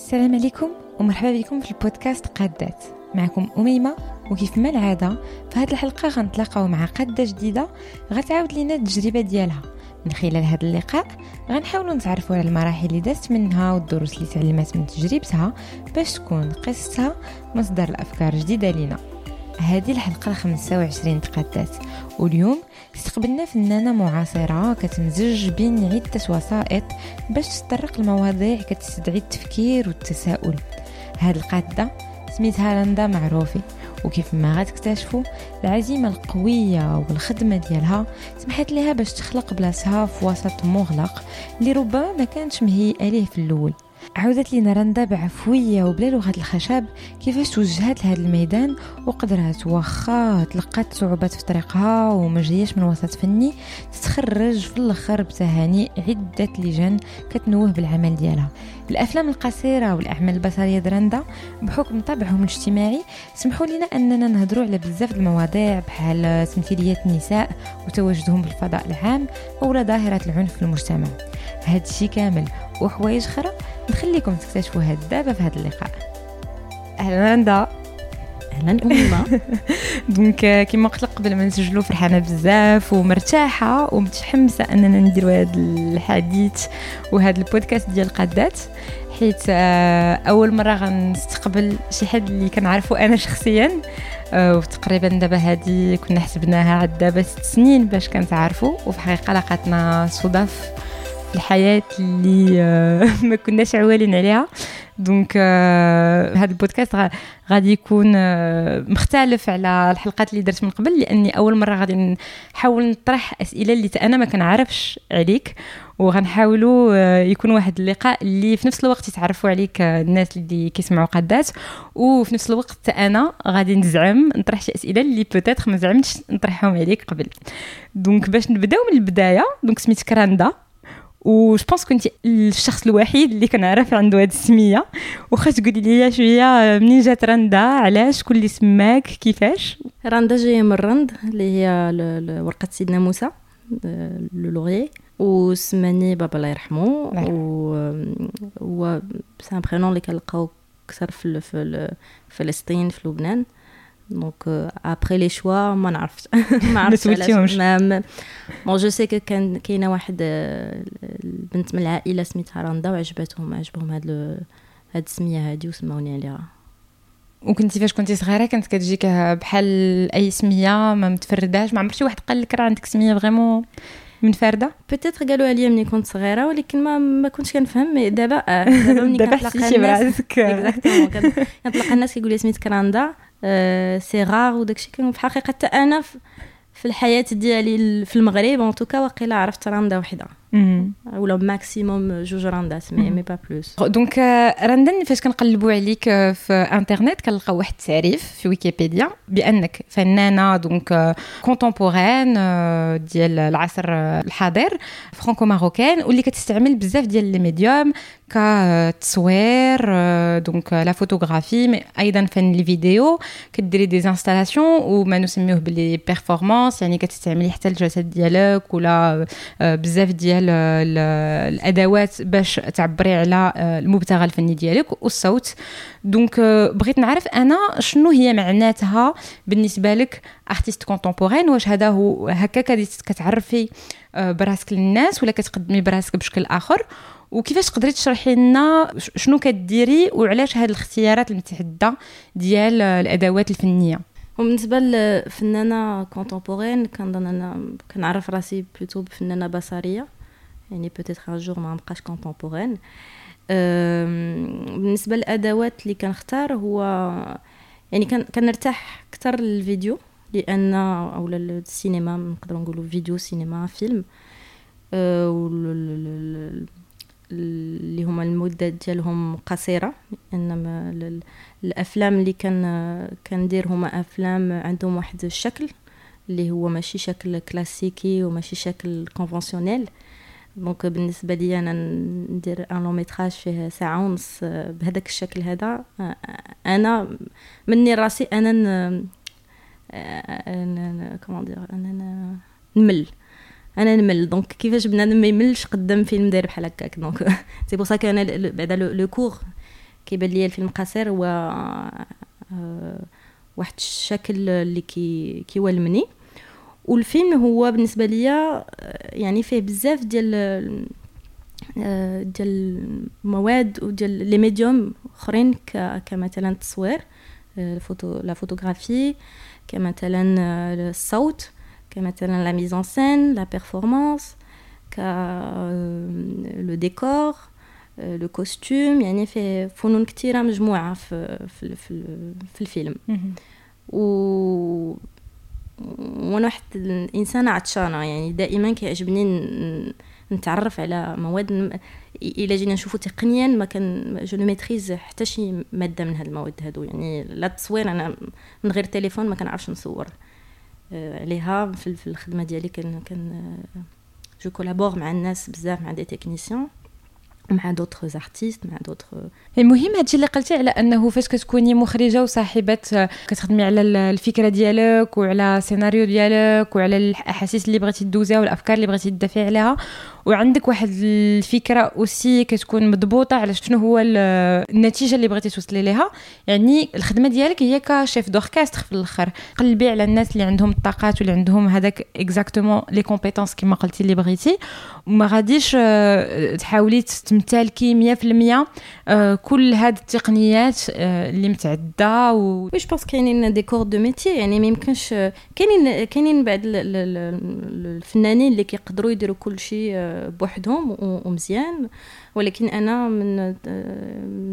السلام عليكم ومرحبا بكم في البودكاست قادات معكم أميمة وكيف ما العادة في هذه الحلقة غنتلاقاو مع قادة جديدة غتعاود لنا التجربة ديالها. من خلال هذا اللقاء غنحاولوا نتعرفوا على المراحل اللي دازت منها والدروس اللي تعلمت من تجربتها باش تكون قصتها مصدر الأفكار جديده لنا هذه الحلقة ال 25 تقادات واليوم استقبلنا فنانة معاصرة كتمزج بين عدة وسائط باش تطرق المواضيع كتستدعي التفكير والتساؤل. هاد القادة سميتها رندا معروفي وكيف ما غتكتشفوا العزيمة القوية والخدمة ديالها سمحت لها باش تخلق بلاصتها في وسط مغلق اللي ربما ما كانش مهيئة ليه في الأول. عودت لنا رندا بعفوية وبلا الخشب كيفاش توجهت لهذا الميدان وقدرت واخا تلقات صعوبات في طريقها وما من وسط فني تتخرج في الآخر بتهاني عدة لجان كتنوه بالعمل ديالها. الأفلام القصيرة والأعمال البصرية درندا بحكم طبعهم الاجتماعي سمحوا لنا أننا نهضروا على بزاف المواضيع بحال تمثيليه النساء وتواجدهم في الفضاء العام أو ظاهرة العنف في المجتمع. هذا الشيء كامل وحوايج أخرى نخليكم تكتشفوا هاد دابا في هذا اللقاء. أهلا رندا أهلا اميمه دونك كيما قلت لك قبل ما نسجلوا فرحانة بزاف ومرتاحة ومتحمسة أننا نديروا هذا الحديث وهذا البودكاست ديال القادات. حيت آه، أول مرة غنستقبل شي حد اللي كنعرفو أنا شخصيا. آه، وتقريبا دابا هذه كنا حسبناها عاد دابا ست سنين باش كنتعرفوا وفي الحقيقة لقاتنا صدف. الحياة اللي آه، ما كناش عوالين عليها. donc آه، هذا البودكاست غادي يكون آه، مختلف على الحلقات اللي درت من قبل لأني أول مرة غادي نحاول نطرح أسئلة اللي أنا ما كنعرفش عليك. وغنحاولوا يكون واحد اللقاء اللي في نفس الوقت يتعرفوا عليك الناس اللي كيسمعوا قادات. وفي نفس الوقت أنا غادي نزعم نطرح شي أسئلة اللي peut-être ما زعمتش نطرحهم عليك قبل. donc باش نبداو من البداية donc سميتك راندا. و je pense كنتي الشخص الوحيد اللي كنعرف عنده هذه السمية. واخا تقولي لي شوية منين جات رندا؟ علاش؟ شكون اللي سماك كيفاش؟ رندا جاية من رند اللي هي ورقة سيدنا موسى le laurier وسماني بابا الله يرحمه. و هو c'est un prénom اللي كنلقاو أكثر في فلسطين في لبنان. donc après le choix ما نعرفش ما عرفتش علاش bon je sais كان كاينة واحد البنت من العائله سميتها رندا وعجبتهم عجبهم هاد هاد السميه هادي وسماوني عليها وكنتي فاش كنتي صغيره كانت كتجيك بحال اي سميه ما متفرداش ما عمر شي واحد قال لك راه عندك سميه vraiment منفرده peut-être قالوا لي ملي كنت صغيره ولكن ما ما كنتش كنفهم mais دابا دابا ملي كنتلاقى الناس كنتلاقى الناس كيقول لي سميتك رندا c'est rare وداكشي كان في الحقيقة حتى أنا في الحياة ديالي في المغرب ان tout cas واقيلا عرفت راندا وحده ولا maximum جوج راندات mais mais pas plus donc رندا فاش كنقلبوا عليك في انترنت كنلقاو واحد التعريف في ويكيبيديا بأنك فنانه donc contemporaine ديال العصر الحاضر franco-marocaine واللي كتستعمل بزاف ديال les médiums كتصوير donc la photographie mais أيضا فن الفيديو كديري des installations وما نسميوه ب les performances يعني كتستعملي حتى الجسد ديالك ولا بزاف ديال ديال الأدوات باش تعبري على المبتغى الفني ديالك والصوت. donc بغيت نعرف أنا شنو هي معناتها بالنسبة لك artiste contemporaine واش هذا هو هكا كتعرفي براسك للناس ولا كتقدمي براسك بشكل آخر؟ وكيفاش تقدري تشرحي لنا شنو كديري وعلاش هاد الاختيارات المتعدده ديال الأدوات الفنية؟ وبالنسبة للفنانه contemporaine كنظن أنا كنعرف راسي plutôt بفنانة بصرية. يعني peut-être un jour ما نبقاش contemporaine بالنسبة للادوات اللي كنختار هو يعني كنرتاح أكثر للفيديو لأن أو السينما نقدر نقولوا فيديو سينما فيلم. اللي هما المدة ديالهم قصيرة. انما الأفلام اللي كان كندير هما أفلام عندهم واحد الشكل اللي هو ماشي شكل كلاسيكي وماشي شكل conventionnel donc بالنسبة لي أنا ندير un long métrage فيه ساعة ونص بهذاك الشكل هذا. أنا مني راسي أنا ن... comment dire أنا نمل. أنا نمل. donc كيفاش بنادم ما يملش قدام فيلم داير بحال هكاك. donc c'est pour ça أنا بعدا le court كيبان ليا الفيلم قصير هو آه، واحد الشكل اللي كي كيولمني والفيلم هو بالنسبة ليا آه، يعني فيه بزاف ديال آه، ديال المواد وديال les médiums أخرين كمثلا التصوير الفوتو la photographie كمثلا الصوت كمثلا la mise en scène la performance ك le décor le costume يعني فيه فنون كثيره مجموعة في في في, في الفيلم. و وأنا واحد الانسانه عطشانة يعني دائما كيعجبني نتعرف على مواد إلا جينا نشوفو تقنيا ما كان je ne maîtrise حتى شي مادة من هاد المواد هادو يعني لا التصوير أنا من غير تليفون ما كنعرفش نصور. عليها في الخدمة ديالي كان كان je collabore مع الناس بزاف مع des techniciens. مع d'autres artistes مع دوطخ المهم هادشي اللي قلتي على أنه فاش كتكوني مخرجة وصاحبة كتخدمي على الفكرة ديالك وعلى السيناريو ديالك وعلى الأحاسيس اللي بغيتي دوزيها والأفكار اللي بغيتي تدافعي عليها. وعندك واحد الفكرة aussi كتكون مضبوطة على شنو هو النتيجة اللي بغيتي توصلي ليها. يعني الخدمة ديالك هي ك chef d'orchestre في الأخر. قلبي على الناس اللي عندهم الطاقات واللي عندهم هذاك exactement les compétences كما قلتي اللي بغيتي. وما غاديش آه، تحاولي تمتلكي 100% آه، كل هاد التقنيات آه، اللي متعدة و oui je pense كاينين des corps de métier يعني ما يمكنش كاينين كاينين بعض الفنانين اللي كيقدروا يديروا كل شيء بوحدهم ومزيان. ولكن أنا من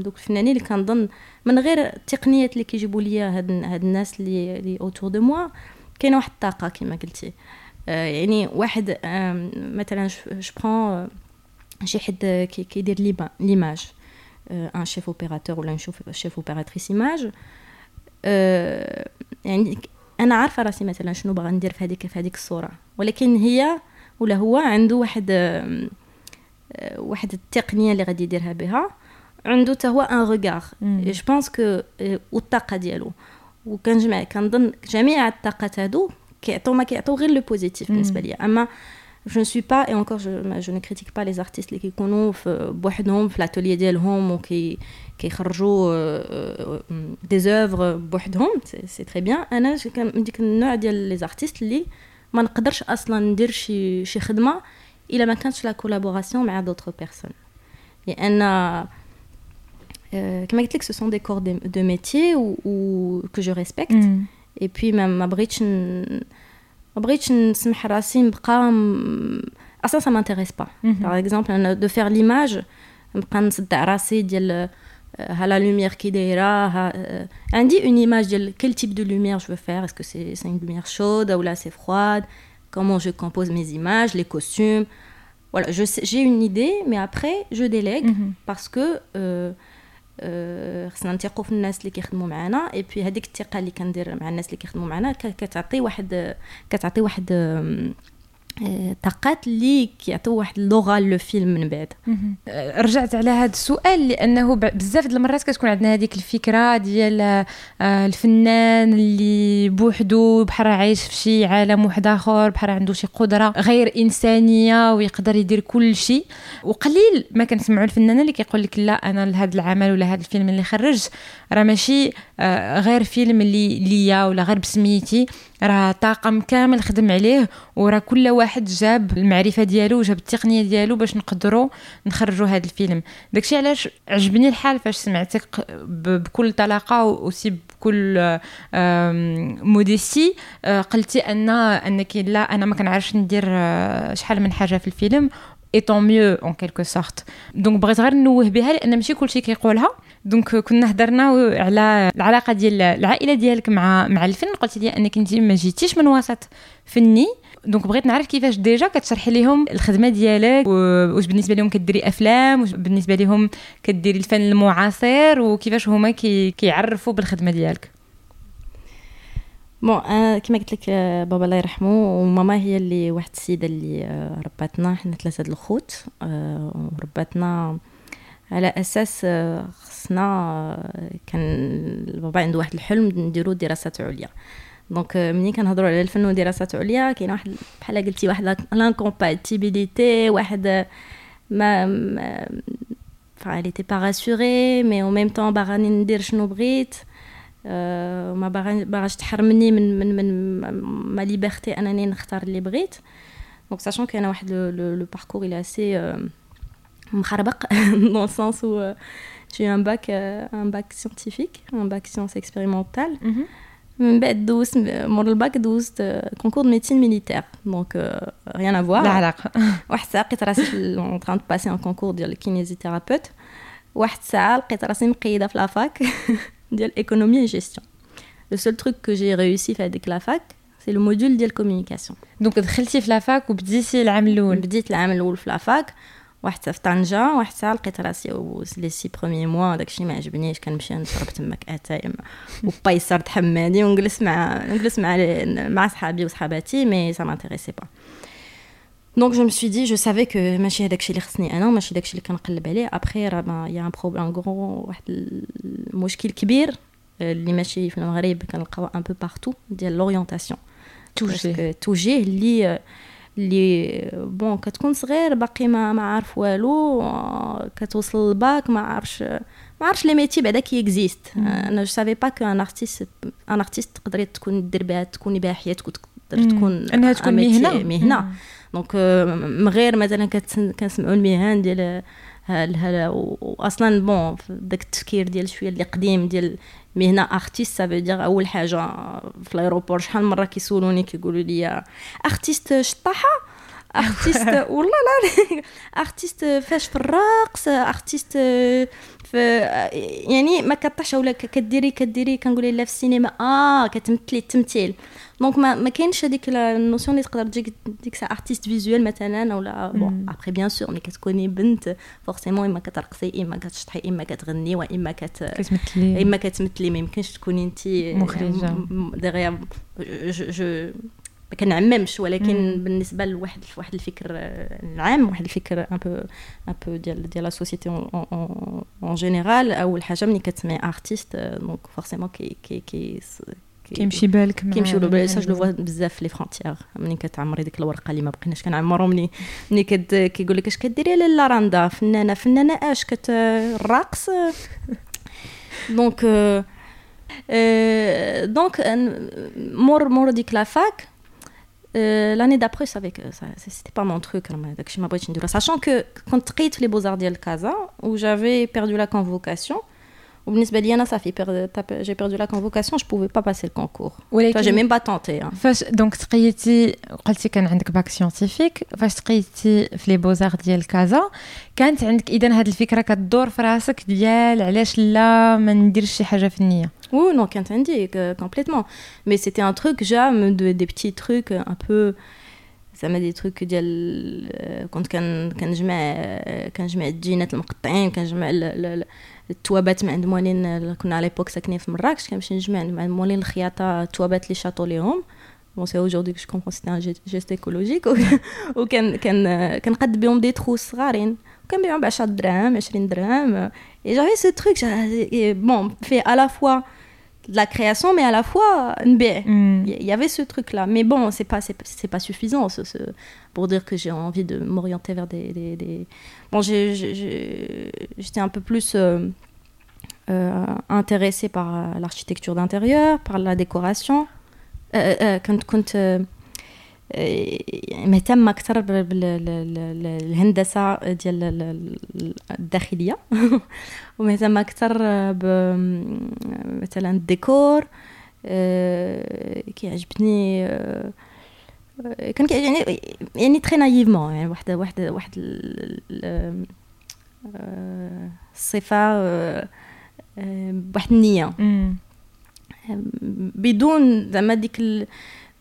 دوك الفنانين اللي كنظن من غير التقنيات اللي كيجيبوا ليا هاد, هاد الناس اللي اللي autour de moi كاينة واحد الطاقة كما قلتي. آه، يعني واحد مثلا je prends شي حد كيدير l'image un chef opérateur ولا نشوف chef opératrice image يعني أنا عارفة راسي مثلا شنو باغا ندير في هذيك في هذيك الصورة. ولكن هي ولا هو عنده واحد آه، واحد التقنية اللي غادي يديرها بها. عنده حتى هو un regard. je pense que والطاقه ديالو. وكنجمع كنظن جميع الطاقات هادو كيعطيو ما كيعطيو غير le positif بالنسبة ليا. أما je ne suis pas et encore je je ne critique pas les artistes اللي كيكونوا بوحدهم في l'atelier ديالهم وكي كيخرجوا des œuvres بوحدهم. c'est très bien أنا من ديك النوع ديال les artistes اللي ما نقدرش أصلا ندير شي شي خدمة إلا ما كانتش la collaboration مع d'autres personnes لأن كما قلت لك ce sont des corps de métier و que je respecte et puis ما ما بغيتش ما بغيتش نسمح راسي نبقى أصلا ça m'intéresse pas par exemple أنا de faire l'image نبقى نصدع راسي ديال ها لا lumière qui دايره ها عندي une image ديال quel type de lumière je veux faire est-ce que c'est c'est une lumière chaude ou là c'est froide comment je compose mes images les costumes voilà je j'ai une idée mais après je délègue mm -hmm. parce que خصنا نثيقوا في الناس اللي كيخدموا معنا اي بي هذيك الثقه اللي كندير مع الناس اللي كيخدموا معنا كتعطي واحد كتعطي واحد طاقات اللي كيعطيو واحد اللغة لو فيلم من بعد. رجعت على هذا السؤال لأنه بزاف د المرات كتكون عندنا هذيك الفكرة ديال آه، الفنان اللي بوحدو بحال عايش في شي عالم واحد آخر بحال عنده شي قدرة غير إنسانية ويقدر يدير كل شيء. وقليل ما كنسمعوا الفنانة اللي كيقول لك لا أنا لهذا العمل ولا هذا الفيلم اللي خرجت راه ماشي آه، غير فيلم اللي ليا ولا غير بسميتي. راه طاقم كامل خدم عليه وراه كل واحد جاب المعرفة ديالو وجاب التقنية ديالو باش نقدروا نخرجوا هذا الفيلم. داكشي علاش عجبني الحال فاش سمعتك بكل طلاقة aussi بكل modestie آه، قلتي ان أنك لا أنا ما كنعرفش ندير آه، شحال من حاجة في الفيلم et tant mieux en quelque sorte donc بغيت غير نوه بها لأن ماشي كلشي كيقولها. donc كنا هضرنا على العلاقة ديال العائلة ديالك مع مع الفن. قلتي لي أنك أنت ما جيتيش من وسط فني. donc بغيت نعرف كيفاش déjà كتشرحي لهم الخدمة ديالك واش بالنسبة لهم كديري أفلام واش بالنسبة لهم كديري الفن المعاصر وكيفاش هما كي كيعرفوا بالخدمة ديالك؟ bon أنا كما قلت لك بابا الله يرحمه وماما هي اللي واحد السيدة اللي رباتنا. حنا ثلاثة د الخوت. ورباتنا على أساس خصنا كان بابا عنده واحد الحلم نديرو دراسات عليا. donc ملي كنهضروا على الفن ودراسات عليا كاين واحد بحال قلتي واحد l'incompatibilité واحد ما, ما enfin elle était pas rassurée mais en même temps باغاني ندير شنو بغيت ما باغاش تحرمني من من من ma liberté أنني نختار اللي بغيت. donc sachant كان واحد le parcours assez مخربق dans le sens où j'ai eu un bac un bac scientifique un bac sciences expérimentales. من بعد دوزت مور الباك دوزت concours de médecine militaire donc rien à voir لا علاقه واحد الساعة لقيت راسي en train passer un concours ديال ال kinésithérapeute واحد الساعة لقيت راسي مقيده في la fac ديال économie gestion le seul truc que j'ai réussi في هذيك la fac c'est le module ديال communication donc دخلتي في la fac وبديتي العام الأول بديت العام الأول في لافاك واحد في طنجة واحد الساعة لقيت راسي. les six premiers mois داكشي ما عجبنيش. كنمشي نشرب تماك اتاي وبايسر تحمادي ونجلس مع نجلس مع مع صحابي وصحاباتي mais ça m'intéressait pas donc je me suis dit je savais que ماشي هذاك الشيء اللي خصني أنا ماشي داك الشيء اللي كنقلب عليه. ابخي راه y a un problème gros واحد المشكل كبير اللي ماشي في المغرب كنلقاو un peu partout ديال l'orientation توجيه توجيه اللي اللي bon كتكون صغير باقي ما ما عارف والو كتوصل للباك ما عارفش ما عارفش les métiers بعدا qui existent. أنا je savais pas qu'un artiste un artiste تقدري تكون دير بها تكوني بها حياتك وتقدر تكون أنها تكون مهنة. مهنة. donc من غير مثلا كنسمعوا المهن ديال واصلا bon داك التفكير ديال شوية اللي قديم ديال مهنة artiste ça veut dire أول حاجة في ال aéroport شحال مرة كيسولوني كيقولوا لي artiste شطاحة؟ artiste والله لا artiste فاش في الرقص artiste في يعني ما كطيحش ولا كديري كديري كنقول لا في السينما آه كتمثلي التمثيل donc ما ما كاينش هذيك ال notion اللي تقدر تجيك ديك ça artiste visuel مثلا ولا bon après bien sûr ملي كتكوني بنت forcément اما كترقصي اما كتشطحي اما كتغني واما كت كتمثلي اما كتمثلي ما يمكنش تكوني انت مخرجه دغيا je ما كنعممش ولكن بالنسبة لواحد واحد الفكر العام واحد الفكر un peu un peu ديال ديال la société en général اول حاجة ملي كتسمعي artiste donc forcément كي كي كي كيمشي بالك كيمشيو له بالك je vois بزاف في les frontières. ملي كتعمري ديك الورقة اللي ما بقيناش كنعمرهم ملي ملي كيقول لك اش كديري لالا راندا فنانة فنانة اش؟ كت الرقص؟ donc donc مور مور ديك la fac l'année d'après je savais que ça c'était pas mon truc داكشي ما بغيتش نديرو sachant que كنت تقيت في les Beaux-Arts ديال كازا où j'avais perdu la convocation وبالنسبه لي أنا صافي j'ai perdu la convocation je pouvais pas passer ال concours ولكن j'ai même pas tenté فاش donc تقيتي قلتي كان عندك bac scientifique فاش تقيتي في les Beaux-Arts ديال كازا كانت عندك اذا هذه الفكرة كدور في راسك ديال علاش لا ما نديرش شي حاجة فنيه Oui, non, كانت عندي complètement. Mais c'était un truc, j'aime de, des petits trucs un peu زعما des trucs ديال كنت كنجمع كنجمع الجينات المقطعين كنجمع التوابات من عند موالين كنا على l'époque ساكنين في مراكش كنمشي نجمع مع موالين الخياطة التوابات اللي شاطو ليهم بون سي اوجوردي جو كومبون سيتي ان جيست ايكولوجيك وكان كان كنقد بهم دي تروس صغارين. وكنبيعهم ب 10 دراهم 20 درهم. اي جافي سو تروك بون في الا فوا de la création, mais à la fois. Il mm. y avait ce truc-là. Mais bon, c'est pas, c'est pas suffisant ce, ce, pour dire que j'ai envie de m'orienter vers des, des, des... Bon, j'étais un peu plus euh, euh, intéressée par euh, l'architecture d'intérieur, par la décoration. quand, quand مهتمة أكثر بالهندسة ديال الداخلية. ومهتمة أكثر مثلا الديكور كيعجبني كان كيعجبني يعني très naïvement يعني واحد واحد واحد الصفة بواحد النية. بدون زعما ديك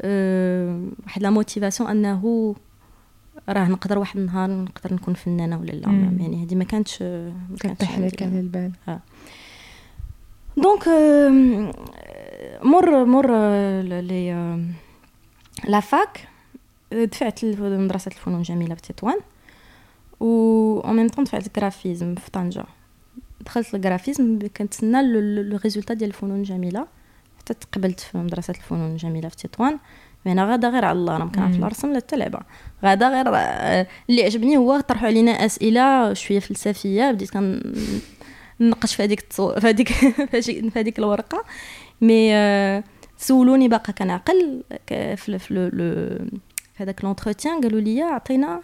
واحد la motivation أنه راه نقدر واحد النهار نقدر نكون فنانة ولا لا. يعني هذه ما كانتش ما كانتش لك على البال. آه. donc مور مور لي la fac. دفعت لمدرسه الفنون الجميلة في تطوان و en même temps دفعت ال graphisme في طنجة. دخلت ال graphisme كنتسنى le résultat ديال الفنون الجميلة. حتى تقبلت في مدرسة الفنون الجميله في تطوان. هنا غادا غير على الله أنا ما كنعرف لا رسم لا حتى لعبة. غادا غير اللي عجبني هو طرحوا علينا أسئلة شوية فلسفية بديت كن نقش في هذيك في هذيك في هذيك الورقة. mais سولوني باقا كنعقل في في في هذاك l'entretien قالوا لي عطينا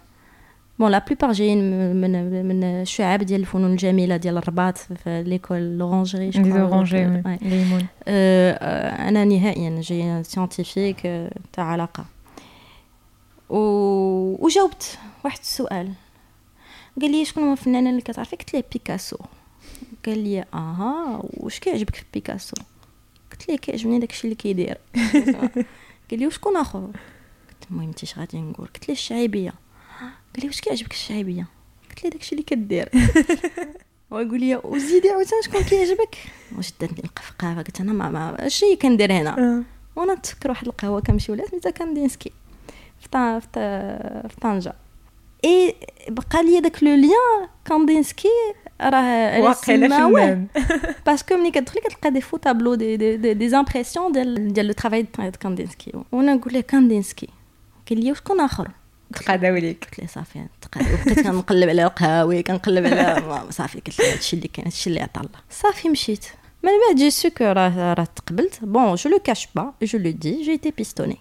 bon la plupart جايين من من الشعاب ديال الفنون الجميله ديال الرباط في l'école l'Orangeraie l'Orangeraie أنا نهائيا جاية scientifique تاع علاقه و... وجاوبت واحد السؤال قال لي شكون هو الفنان اللي كتعرفي قلت ليه بيكاسو قال لي أها واش كيعجبك في بيكاسو قلت ليه كيعجبني داكشي اللي كيدير قال لي وشكون اخر قلت المهم انت غادي نقول قلت ليه الشعيبيه قال لي واش كيعجبك الشعيبيه قلت ليه داكشي اللي كدير. ويقول لي وزيدي عاوتاني شكون كيعجبك؟ واش داتني القفقافه قلت أنا ما, ما اش هي كندير هنا؟ أه. وأنا نتفكر واحد القهوة كنمشي ولا سميتها كاندينسكي في في طنجة. إي بقى لي داك le lien كاندينسكي راه واقيلا parce que ملي كتدخلي كتلقى des faux tableaux des des des, des ديال ديال le travail ديال كاندينسكي وأنا نقول له كاندينسكي. قال لي وشكون آخر؟ تقاداو ليك قلت له صافي تقاداو بقيت كنقلب على قهاوي كنقلب على صافي قلت له هادشي اللي كاين هادشي اللي عطا الله. صافي مشيت. من بعد j'ai su que راه راه تقبلت. bon je le cache pas je le dis j'ai été pistonnée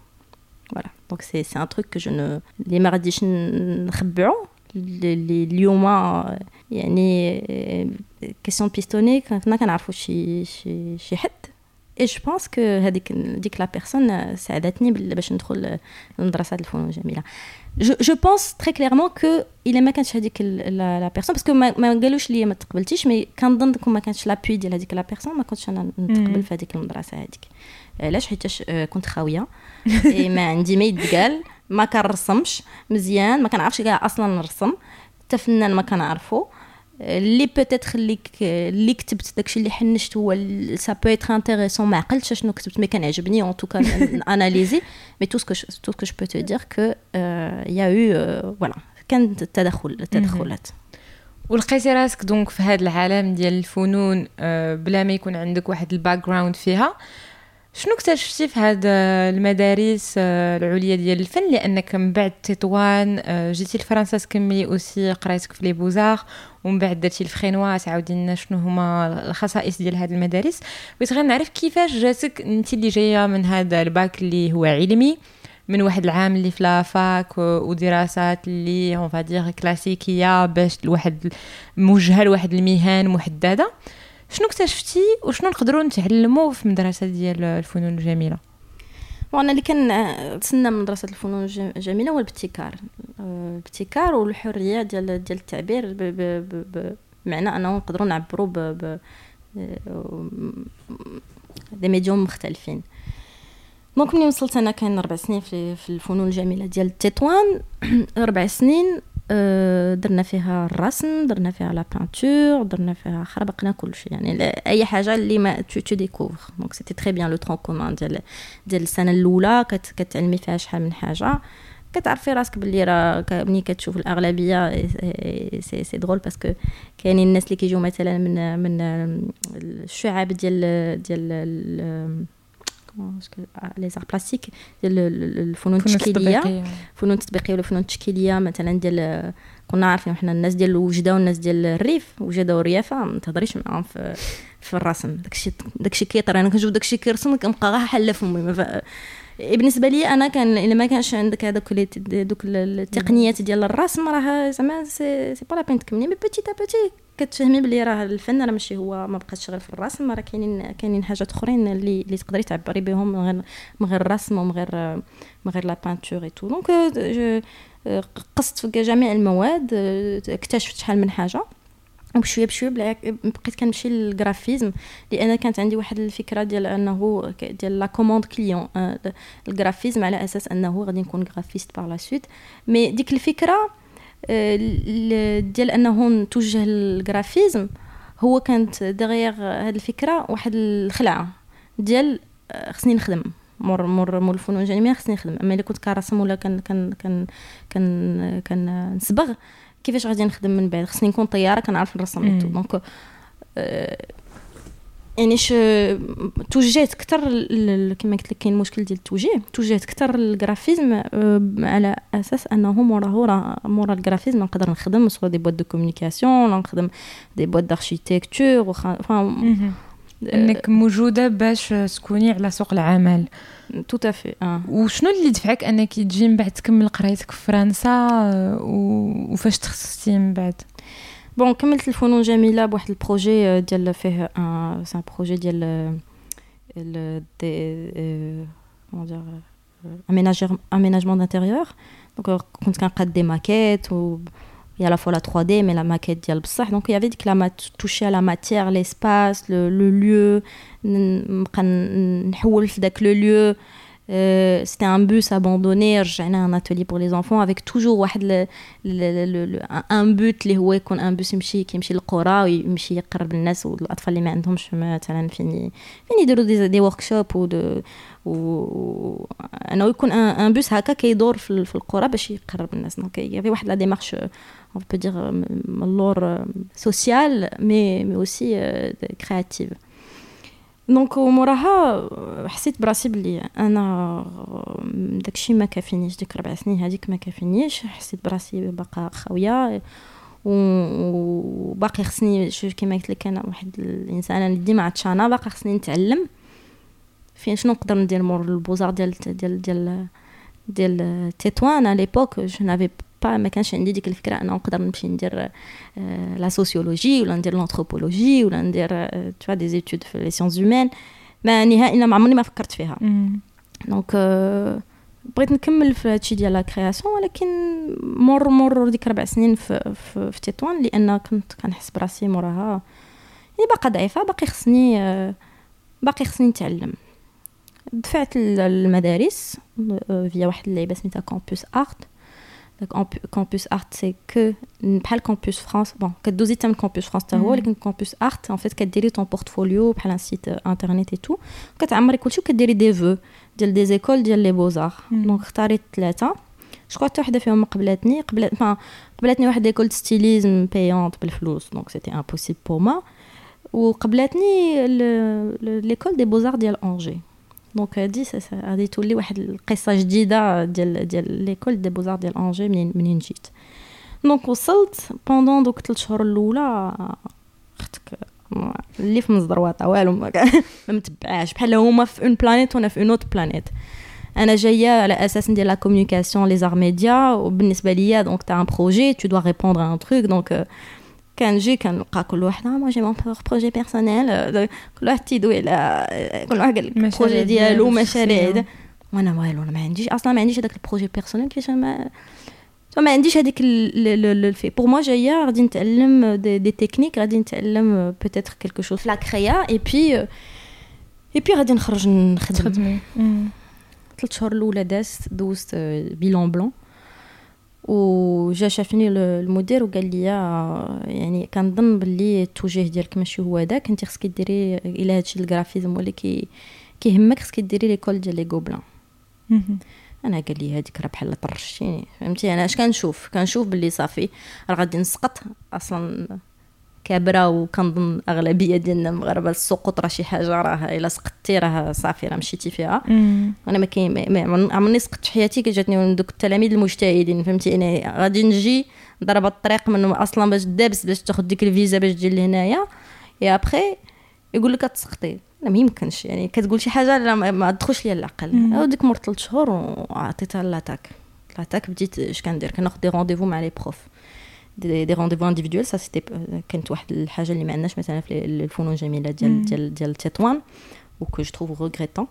voilà donc c'est c'est un truc que je ne اللي ما غاديش نخبعو اللي اليوم يعني qui sont pistonnés كنا كنعرفوا شي شي شي حد et je pense que هذيك ديك la personne ساعدتني باش ندخل لمدرسه الفنون الجميله je je pense très clairement que الا ما كانتش هذيك la personne parce que ما, ما قالوش لي ما تقبلتيش mais كنظن كون ما كانتش l'appui ديال هذيك la personne ما كنتش أنا نتقبل في هذيك المدرسة هذيك علاش حيتاش كنت خاويه ما عندي ما يتقال ما كنرسمش مزيان ما كنعرفش كاع أصلا نرسم حتى فنان ما كنعرفو اللي peut-être اللي اللي كتبت داكشي اللي حنشت هو ça peut être intéressant ما عقلتش شنو كتبت mais كان عجبني en tout cas analysé mais tout ce que tout ce que je peux te dire que y a eu voilà كان التدخل التدخلات. ولقيتي راسك donc في هذا العالم ديال الفنون بلا ما يكون عندك واحد ال background فيها شنو اكتشفتي في هاد المدارس آه، العليا ديال الفن؟ لأنك من بعد تطوان آه، جيتي لفرنسا تكملي aussi قرايتك في les Beaux-Arts ومن بعد درتي Le Fresnoy تعاودي لنا شنو هما الخصائص ديال هاد المدارس. بغيت غير نعرف كيفاش جاتك أنت اللي جاية من هذا الباك اللي هو علمي من واحد العام اللي في la fac ودراسات اللي on va dire كلاسيكيه باش الواحد موجهة لواحد المهن محددة. شنو اكتشفتي وشنو نقدروا نتعلموا في مدرسة ديال الفنون الجميلة؟ وأنا اللي كنتسنى من مدرسة الفنون الجميلة هو الابتكار. الابتكار والحرية ديال ديال التعبير بمعنى أنه نقدروا نعبروا ب des médiums مختلفين. donc ملي وصلت أنا كان ربع سنين في, في الفنون الجميلة ديال التطوان ربع سنين آه، درنا فيها الرسم درنا فيها la peinture درنا فيها خربقنا كل شيء يعني أي حاجة اللي ما tu tu découvres donc c'était très bien le tronc commun ديال ديال السنة الأولى. كتعلمي فيها شحال من حاجة. كتعرفي راسك باللي راه ملي كتشوف الأغلبية c'est c'est drôle parce que كاينين الناس اللي كيجيو مثلا من من الشعاب ديال ديال les arts plastiques ديال الفنون التشكيليه الفنون التطبيقيه ولا الفنون التشكيليه مثلا ديال كنا عارفين حنا الناس ديال الوجده والناس ديال الريف وجده والريافه ما تهضريش معاهم في في الرسم داكشي داكشي كيطرى أنا كنشوف داكشي كيرسم كنبقى غير حله فمي بالنسبة لي أنا كان إلا ما كانش عندك هذوك دوك التقنيات ديال الرسم راه زعما c'est pas la peine تكملي mais petit à petit كتفهمي بلي راه الفن راه ماشي هو ما بقاش شغال في الرسم راه كاينين كاينين حاجات أخرين اللي اللي تقدري تعبري بهم من غير من غير الرسم ومن غير من غير la peinture et tout donc قصت في جميع المواد اكتشفت شحال من حاجة. وبشوية بشوية بقيت كنمشي لل graphisme لأن كانت عندي واحد الفكرة ديال أنه ديال la commande client ال graphisme على أساس أنه غادي نكون graphiste par la suite mais ديك الفكرة ديال أنه نتوجه لل graphisme هو كانت derrière هاد الفكرة واحد الخلعة ديال خصني نخدم. مور مور مور الفنون الجميله خصني نخدم. أما إلا كنت كنرسم ولا كان كان كان كان كان نصبغ كيفاش غادي نخدم من بعد؟ خصني نكون طيارة كنعرف نرسم donc يعني ش توجهت أكثر كما قلت لك كاين مشكل ديال التوجيه. توجهت أكثر لل graphisme آه، على أساس أنه موراه راه مورا ال graphisme نقدر نخدم soit des boîtes de communication نخدم des boîtes d'architecture إنك موجودة باش تكوني على سوق العمل. tout à fait آه وشنو اللي دفعك أنك تجي من بعد تكمل قرايتك في فرنسا وفاش تخصصتي من بعد؟ bon كملت الفنون جميلة بواحد ال projet ديال فيه c'est un projet ديال des comment dire aménageur aménagement d'intérieur. Donc كنت كنقاد des maquettes و et à la fois la 3D mais la maquette ديال donc il y avait que la toucher à la matière l'espace le, le lieu le lieu Euh, c'était un bus abandonné j'ai un atelier pour les enfants avec toujours واحد ل, ل, ل, un but اللي هو يكون un bus يمشي كيمشي للقرى ويمشي يقرب الناس والاطفال اللي ما عندهمش مثلا فين فين يديروا des, des workshops و و أنه يكون un bus هكا كيدور في, في القرى باش يقرب الناس. donc y avait واحد la démarche on peut dire من اللور sociale mais mais aussi créative donc وموراها حسيت براسي بلي أنا داكشي ما كافينيش ديك ربع سنين هذيك ما كافينيش. حسيت براسي باقا خاويه وباقي خصني كيما قلت لك أنا واحد الإنسان اللي ديما عطشانة باقي خصني نتعلم. فين شنو نقدر ندير مور البوزار ديال ديال ديال ديال تيتوان à l'époque je n'avais pas ما كانش عندي ديك الفكرة انه نقدر نمشي ندير la sociologie ولا ندير l'anthropologie ولا ندير tout des études في les sciences humaines ما نهائيا ما عمرني ما فكرت فيها donc بغيت نكمل في هادشي ديال la création ولكن مور مور ديك ربع سنين في, في, في تطوان لأن كنت كنحس براسي موراها يعني باقا ضعيفه باقي خصني باقي خصني نتعلم دفعت المدارس via واحد اللعيبه سميتها campus art campus art c'est que pas le campus France bon كدوزي تم campus France حتى هو ولكن campus art en fait كديري ton portfolio بحال un site internet et tout. كتعمري كلشي وكديري des vœux ديال des écoles ديال les beaux-arts donc اختاريت ثلاثة je حتى وحده فيهم ما قبلتني قبلت قبلتني واحد école stylisme payante بالفلوس donc c'était impossible pour moi وقبلتني l'école des beaux-arts ديال Angers donc هادي غادي تولي واحد القصة جديده ديال ديال l'école des beaux-arts ديال Angers منين منين جيت donc وصلت pendant دوك 3 شهور الاولى أختك اللي في مزدروطه والو ما متبعاش بحال هما في une planète وأنا في une autre planète أنا جاية على أساس ندير la communication les arts média وبالنسبه ليا donc t'as un projet tu dois répondre un truc donc كنجي كنلقى كل واحد. moi j'ai mon projet personnel كل واحد تيدوي على كل واحد قال لك ال projet ديالو مشاريع وأنا والو أنا ما عنديش أصلا ما عنديش هذاك ال projet personnel كيفاش ما ما عنديش هذيك الفي. pour moi جاية غادي نتعلم دي, دي تكنيك غادي نتعلم peut-être quelque chose في la créa et puis et puis غادي نخرج نخدم. ثلاث شهور الأولى دازت دوزت bilan bilan وجا شافني المدير وقال لي يعني كنظن باللي التوجيه ديالك ماشي هو هذاك انت خصك ديري إلى هادشي ال graphisme ولا كي كيهمك خصك ديري l'école ديال les Gobelins أنا قال لي هذيك راه بحال طرشتيني فهمتي؟ أنا اش كنشوف؟ كنشوف باللي صافي راه غادي نسقط أصلا. كابره وكنظن أغلبية ديالنا المغاربة السقوط راه شي حاجة راه إلا سقطتي راه صافي راه مشيتي فيها. أنا ما كاين عمرني سقطت في حياتي كجاتني من دوك التلاميذ المجتهدين فهمتي؟ أنا غادي نجي ضرب الطريق من أصلا باش دابس باش تاخذ ديك الفيزا باش تجي لهنايا يا ابخي يقول لك تسقطي لا ما يمكنش. يعني كتقول شي حاجة لا ما تدخلش ليا العقل ديك مور ثلاث شهور وعطيتها l'attaque l'attaque بديت اش كندير؟ كناخذ des rendez-vous مع les profs des, des rendez-vous individuels ça c'était كانت واحد الحاجة اللي ما عندناش مثلا في الفنون الجميله ديال ديال ديال تطوان و que je trouve regrettant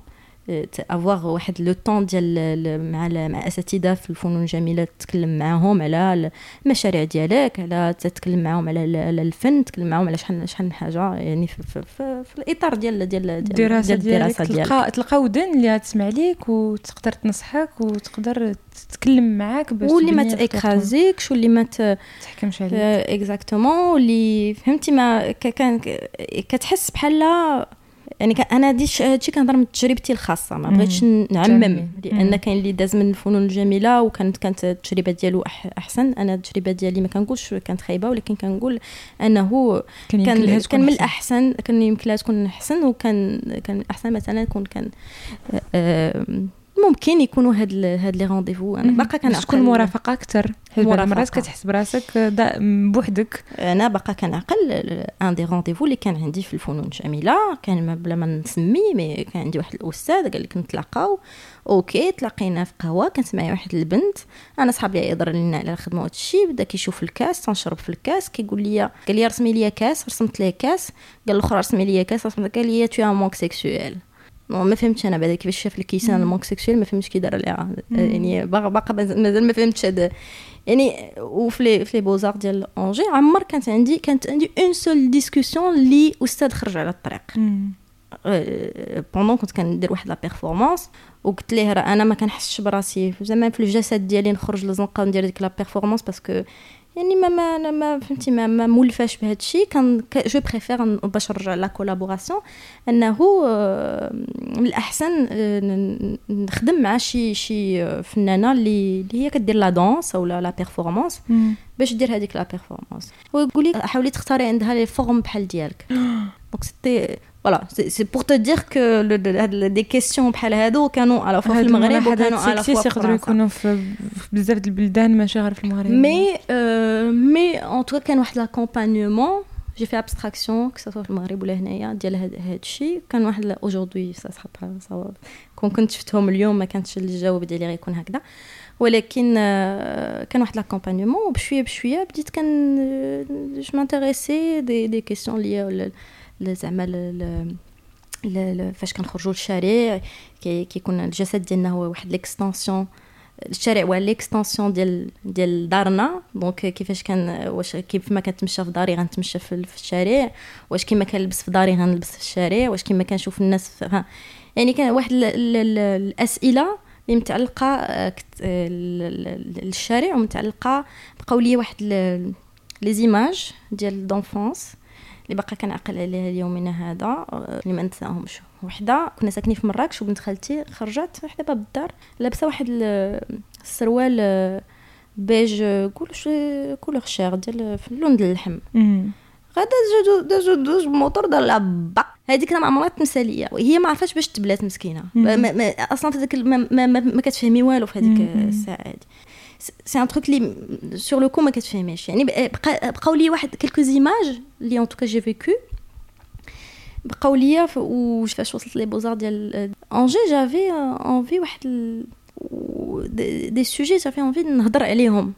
avoir واحد le temps ديال مع مع أساتذة في الفنون الجميلة تتكلم معاهم على المشاريع ديالك على تتكلم معاهم على الفن تتكلم معاهم على شحال شحال من حاجة يعني في, في, في, في الإطار ديال ديال الدراسة ديالك. تلقى تلقى ودن اللي تسمع ليك وتقدر تنصحك وتقدر تتكلم معاك باش واللي ما تاكرازيكش واللي ما تحكمش عليك. exactement واللي فهمتي ما كان كتحس بحال يعني أنا هادي هادشي كنهضر من تجربتي الخاصة ما بغيتش نعمم لأن كاين اللي داز من الفنون الجميلة وكانت كانت التجربة ديالو أحسن. أنا التجربة ديالي ما كنقولش كانت خايبة ولكن كنقول أنه كان كان, كان من الأحسن كان يمكن لها تكون أحسن وكان كان الاحسن مثلا يكون كان آه ممكن يكونوا هاد هاد les rendez-vous أنا باقا كنعقل. تكون مرافقة أكثر المرات كتحس براسك بوحدك. أنا باقا كنعقل un des rendez-vous اللي كان عندي في الفنون الجميله كان بلا ما نسمي mais كان عندي واحد الأستاذ قال لك نتلاقاو. OK تلاقينا في قهوة. كانت معايا واحد البنت. أنا صحابي يهضر لنا على الخدمة وهادشي بدأ كيشوف الكاس تنشرب في الكاس. كيقول لي قال لي رسمي لي كاس رسمت ليه كاس. قال الآخر رسمي لي كاس رسمت قال لي t'es en manque sexuel ما فهمتش أنا بعدا كيفاش شاف الكيسان ال manque sexuel ما فهمتش كي دار ليها يعني باقا مازال ما فهمتش هذا يعني وفي les في les beaux-arts ديال Angers عمر كانت عندي كانت عندي une seule discussion اللي أستاذ خرج على الطريق. pendant كنت كندير واحد la performance وقلت ليه راه أنا ما كنحسش براسي. زعما في الجسد ديالي نخرج للزنقه وندير ديك la performance parce que يعني ما ما ما فهمتي ما, ما مولفاش بهذا الشيء كان je préfère باش نرجع la collaboration أنه من الأحسن نخدم مع شي شي فنانة اللي اللي هي كدير la danse أو la performance باش دير هذيك la performance ويقول لي حاولي تختاري عندها les formes بحال ديالك. donc c'était voilà c'est pour te dire que des questions بحال هادو كانوا à la fois في المغرب وكانوا à la fois في يقدروا يكونوا في بزاف د البلدان ماشي غير في المغرب مي مي ان تو كان واحد لاكومبانيومون جي في ابستراكسيون كو في المغرب ولا هنايا ديال هاد الشيء كان واحد aujourd'hui ça صواب كون كنت شفتهم اليوم ما كانتش الجواب ديالي غيكون هكذا ولكن كان واحد l'accompagnement وبشويه بشويه بديت quand je m'intéressais des des questions ليا زعما فاش كنخرجوا للشارع كيكون الجسد ديالنا هو واحد l'extension الشارع هو l'extension ديال ديال دارنا. donc كيفاش كان واش كيف ما كنتمشى في داري غنتمشى في الشارع. واش كيما كنلبس في داري غنلبس في الشارع. واش كيما كنشوف الناس يعني كان واحد الأسئلة اللي متعلقة الشارع ومتعلقة بقاو لي واحد les images ديال d'enfance اللي باقا كنعقل عليها اليومنا هذا اللي ما ننساهمش وحدة. كنا ساكنين في مراكش وبنت خالتي خرجت حدا باب الدار لابسة واحد السروال بيج كلش كولور شير ديال في اللون ديال اللحم. غادا دازو دازو دوز موتور دار لها باق هذيك ما عمرها تنسى ليا هي ما عرفاش باش تبلات مسكينة. ما ما أصلا في ذاك ما, ما, ما, ما كتفهمي والو في هذيك الساعة هذه سي ان تروك اللي سور لو كو ما كتفهميش يعني بقاو لي واحد كلكو زيماج اللي ان توكا جي فيكو بقاو ليا وفاش وصلت لي بوزار ديال انجي جافي envie واحد des sujets j'avais envie نهضر عليهم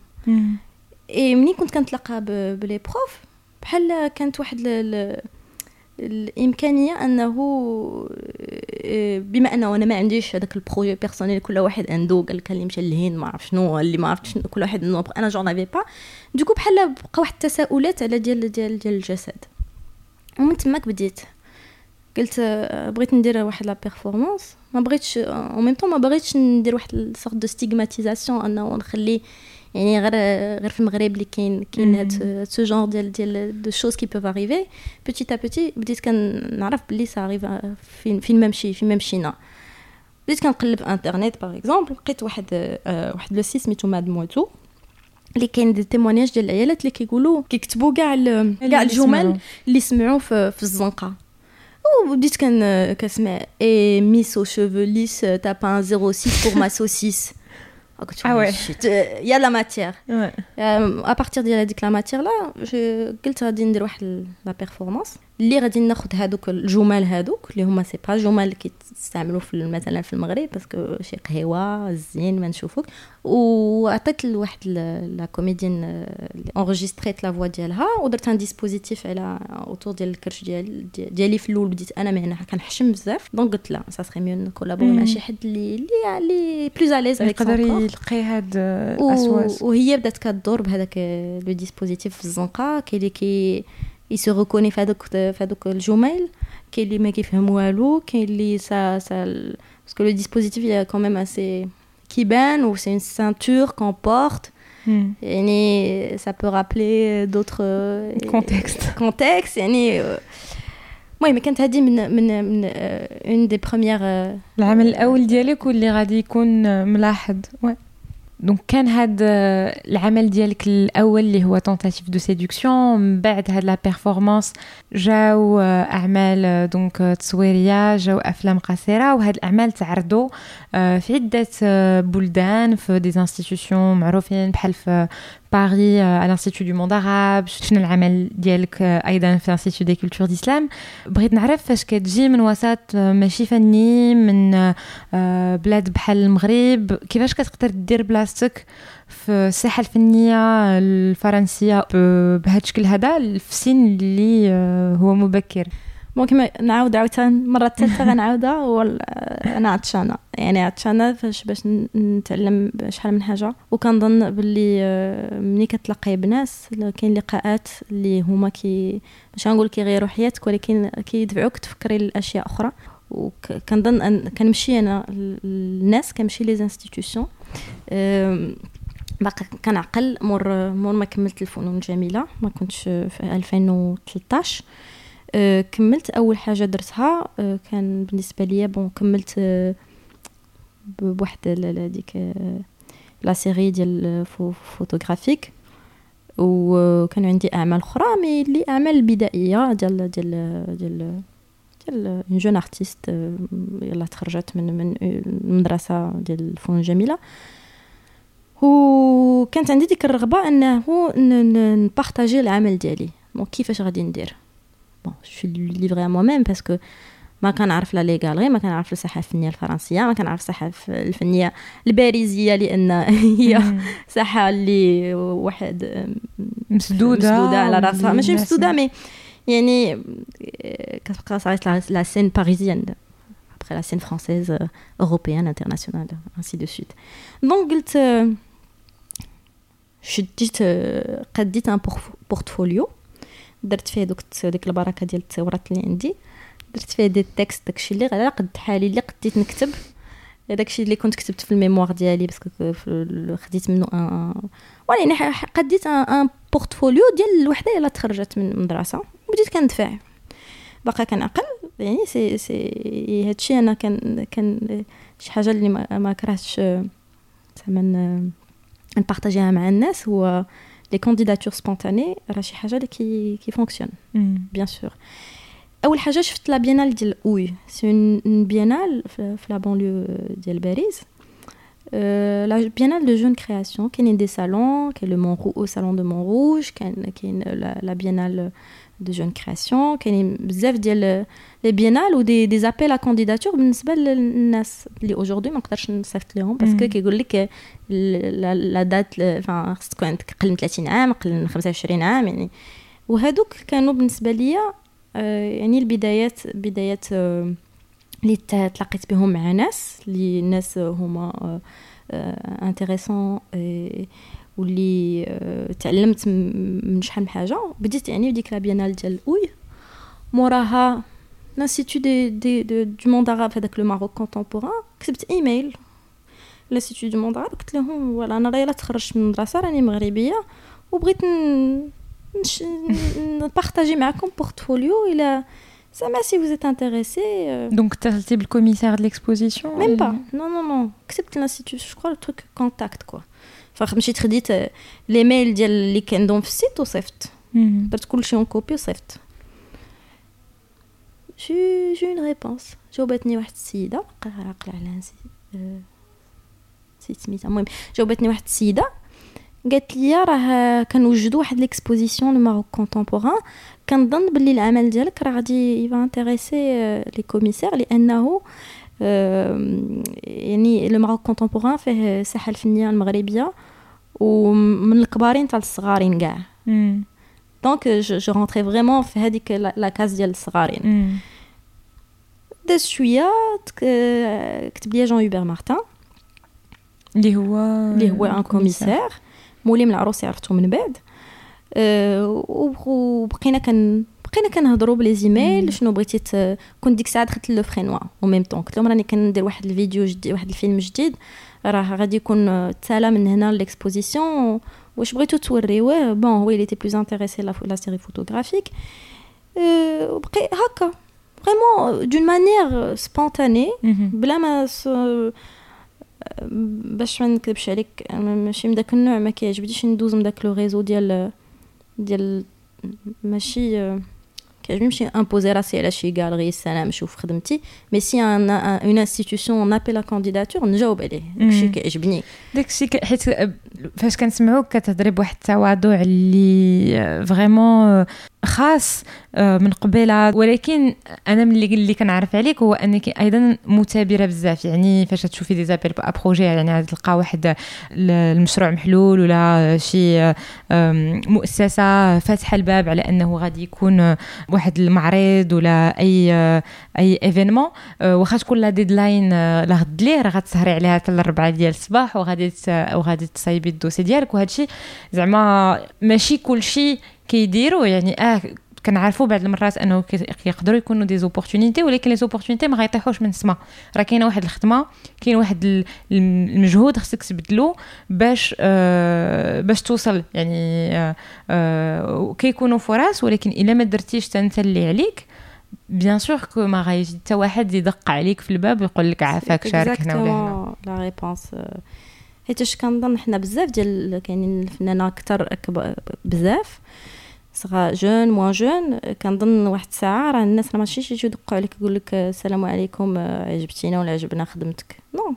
اي ملي كنت كنتلاقى ب les profs بحال كانت واحد الإمكانية أنه آه، بما أنه أنا ما عنديش هذاك ال projet personnel كل واحد عنده قال لك اللي مشى للهند ما عرف شنو اللي ما عرفت شنو كل واحد أنا je n'avais pas donc بحال بقى واحد التساؤلات على ديال ديال ديال الجسد. ومن تماك بديت. قلت آه، بغيت ندير واحد la performance ما بغيتش au même temps ما بغيتش ندير واحد sorte de stigmatisation أنه نخلي يعني غير غير في المغرب اللي كاين كاين هاد ce genre ديال ديال de choses qui peuvent arriver petit à petit بديت كنعرف بلي ça arrive فين فين ما مشي فين ما مشينا بديت كنقلب في انترنيت par exemple لقيت واحد واحد le site سميتو ماد موتو اللي كاين des témoignages ديال العيالات اللي كيقولوا كيكتبوا كاع كاع الجمل اللي سمعوا في, في الزنقة. وبديت كان كنسمع اي ميس شوفو ليس تاب ان 06 بور ما سوسيس Oh, ah ouais. Il y a de la matière. Ouais. Euh, à partir de la matière là, je la performance? اللي غادي ناخذ هذوك الجمل هذوك اللي هما سي با جمل اللي كيستعملوا في مثلا في المغرب باسكو شي قهوة زين ما نشوفوك. وعطيت لواحد لا كوميديان انغيستريت la voix ديالها ودرت un dispositif على hauteur ديال الكرش ديال ديالي في الأول بديت أنا من هنا كنحشم بزاف. donc قلت là ça serait mieux نكولابوري مع شي حد اللي اللي اللي plus à l'aise يقدر يلقي هاد الاسواس وهي بدات كدور بهذاك le dispositif في الزنقة كاين اللي كي il se reconnaît في هذوك في هذوك الجمل كاين اللي ما كيفهم والو كاين اللي ça ça parce que le dispositif il est quand même assez كيبان و c'est une ceinture qu'on porte. يعني ça peut rappeler d'autres contextes. contextes. يعني المهم كانت هذه من من من une des premières العمل الأول ديالك واللي غادي يكون ملاحظ oui donc كان هاد العمل ديالك الأول اللي هو Tentative de séduction من بعد هاد la performance جاو أعمال donc تصويرية جاو أفلام قصيرة وهاد الأعمال تعرضوا في عدة بلدان في des institutions معروفين بحال في باري à l'Institut du monde arabe شفنا العمل ديالك أيضا في ال Institut des Cultures d'Islam بغيت نعرف فاش كتجي من وسط ماشي فني من بلاد بحال المغرب كيفاش كتقدر دير بلاصتك في الساحة الفنية الفرنسية بهذا الشكل هذا في سن اللي هو مبكر؟ ممكن نعاود عاوتاني مرة الثالثة غنعاودها أنا عطشانة. يعني عطشانة فاش باش نتعلم شحال من حاجة. وكنظن باللي آه، ملي كتلاقي بناس كاين لقاءات اللي هما كي مش غنقول كيغيروا حياتك ولكن كيدفعوك تفكري لأشياء أخرى. وكنظن ان كنمشي أنا الناس كنمشي les institutions باقي كنعقل مور مور ما كملت الفنون الجميله ما كنتش في 2013 أه كملت أول حاجة درتها أه كان بالنسبة ليا bon كملت أه بواحد هذيك la série ديال photographique. وكان عندي أعمال أخرى mais اللي أعمال بدائية ديال ديال ديال ديال une jeune artiste يلا تخرجت من من المدرسة ديال الفنون الجميلة. وكانت عندي ديك الرغبة أنه نبارطاجي العمل ديالي. donc كيفاش غادي ندير؟ bon je l'ai fait moi-même parce que ما كنعرف لا les galeries ما كنعرف الساحه الفنيه الفرنسيه ما كنعرف الساحه الفنيه الباريزيه لأن هي ساحه اللي واحد مسدوده مسدوده على راسها ماشي مسدوده mais يعني كتبقى ça reste la scène parisienne après la scène française, européenne, internationale, ainsi de suite. Donc, قلت شديت قديت un portfolio درت فيه دوك ديك البركة ديال التصاورات اللي عندي. درت فيه des textes داكشي اللي على قد حالي اللي قديت نكتب. داكشي اللي كنت كتبت في ال mémoire ديالي parce que خديت منه un يعني قديت un portfolio ديال الوحدة اللي تخرجت من المدرسة. وبديت كندفع. باقا كنعقل يعني سي سي هادشي أنا كان كان شي حاجة اللي ما كرهتش زعما نبارطاجيها مع الناس. هو les candidatures spontanées راه شي حاجة اللي qui qui fonctionne bien sûr اول حاجة شفت la biennale ديال oui c'est une biennale في la banlieue ديال باريس la biennale de jeune création كاينين des salons كاين le mon أو salon de Montrouge كاين كاين la biennale de jeune création كاينين بزاف ديال les biennales و des des appels à candidature بالنسبة للناس اللي aujourd'hui ما نقدرش نصيفط لهم parce que كيقول لك la date فان خصك تكون عندك أقل من 30 عام أقل من 25 عام يعني وهادوك كانوا بالنسبة ليا يعني البدايات بدايات اللي تلاقيت بهم مع ناس اللي الناس هما intéressants واللي تعلمت من شحال من حاجة بديت يعني بديك la biennale ديال oui موراها l'Institut des des du monde arabe هذاك le Maroc contemporain كتبت إيميل l'Institut du monde arabe قلت لهم voilà أنا راهي تخرجت من المدرسة راني مغربية وبغيت نبارطاجي معكم portfolio. إلى زعما si vous êtes intéressé donc اتصلتي بال commissaire de l'exposition même pas non non non كتبت l'Institut je crois truc contact quoi فمشيت خديت les mails ديال اللي كندهم في ال site وصيفط درت كلشي en copie وصيفط j'ai j'ai une réponse جاوبتني واحد السيده عاقله على نسيت سميتها المهم جاوبتني واحد السيده قالت لي راه كنوجدوا واحد l'exposition le Maroc contemporain كنظن باللي العمل ديالك راه غادي va intéresser les commissaires لأنه يعني le Maroc contemporain فيه الساحه الفنيه المغربيه ومن الكبارين حتى الصغارين كاع donc je rentrais vraiment في هذيك la case ديال الصغارين داز شوية كتب لي Jean-Hubert Martin اللي هو اللي هو un commissaire مولي من العروس عرفتو من بعد أه وبقينا كن بقينا كنهضروا ب les emails شنو بغيتي كنت ديك الساعة دخلت Le Fresnoy au même temps قلت لهم راني كندير واحد الفيديو جديد واحد الفيلم جديد. راه غادي يكون تسالى من هنا l'exposition واش بغيتو توريوه؟ bon هو اللي t'es plus intéressé la la série photographique أه وبقي هكا. vraiment d'une manière spontanée مهم. بلا ما س... باش ما نكذبش عليك أنا ماشي من داك النوع ما كيعجبنيش ندوز من داك le réseau ديال ديال ماشي كيعجبني نمشي imposer راسي على شي galerie السلام نشوف خدمتي. mais si un une institution un appel à candidature نجاوب عليه. داكشي مم. كيعجبني. داكشي ك- حيت فاش كنسمعوك كتهضري بواحد التواضع اللي vraiment خاص آه، من قبيلة ولكن أنا من اللي اللي كنعرف عليك هو أنك أيضا مثابره بزاف. يعني فاش تشوفي des appels à projet يعني تلقى واحد ال- المشروع محلول ولا شي مؤسسة فاتحة الباب على أنه غادي يكون واحد المعرض ولا أي أي événement واخا تكون la deadline لغد ليه راه غتسهري عليها حتى الربعه ديال الصباح وغادي وغادي تصايبي ال dossier ديالك. وهذا الشيء زعما ماشي كلشي كيديروا يعني آه كنعرفوا بعض المرات أنه كيقدروا يكونوا des opportunités ولكن les opportunités ما غيطيحوش من السما. راه كاينة واحد الخدمة كاين واحد ال- المجهود خصك تبذلو باش آه باش توصل يعني آه آه كيكونوا فرص ولكن إلا ما درتيش انت اللي عليك bien sûr que ما غايجي حتى واحد يدق عليك في الباب ويقول لك عافاك شارك هنا ولا هنا. la réponse حيتاش كنظن حنا بزاف ديال كاينين الفنانه أكثر بزاف. صغار jeunes moins jeunes كنظن واحد الساعة راه الناس راه ماشي يجيو يدقوا عليك يقول لك السلام عليكم آه، عجبتينا ولا عجبنا خدمتك. non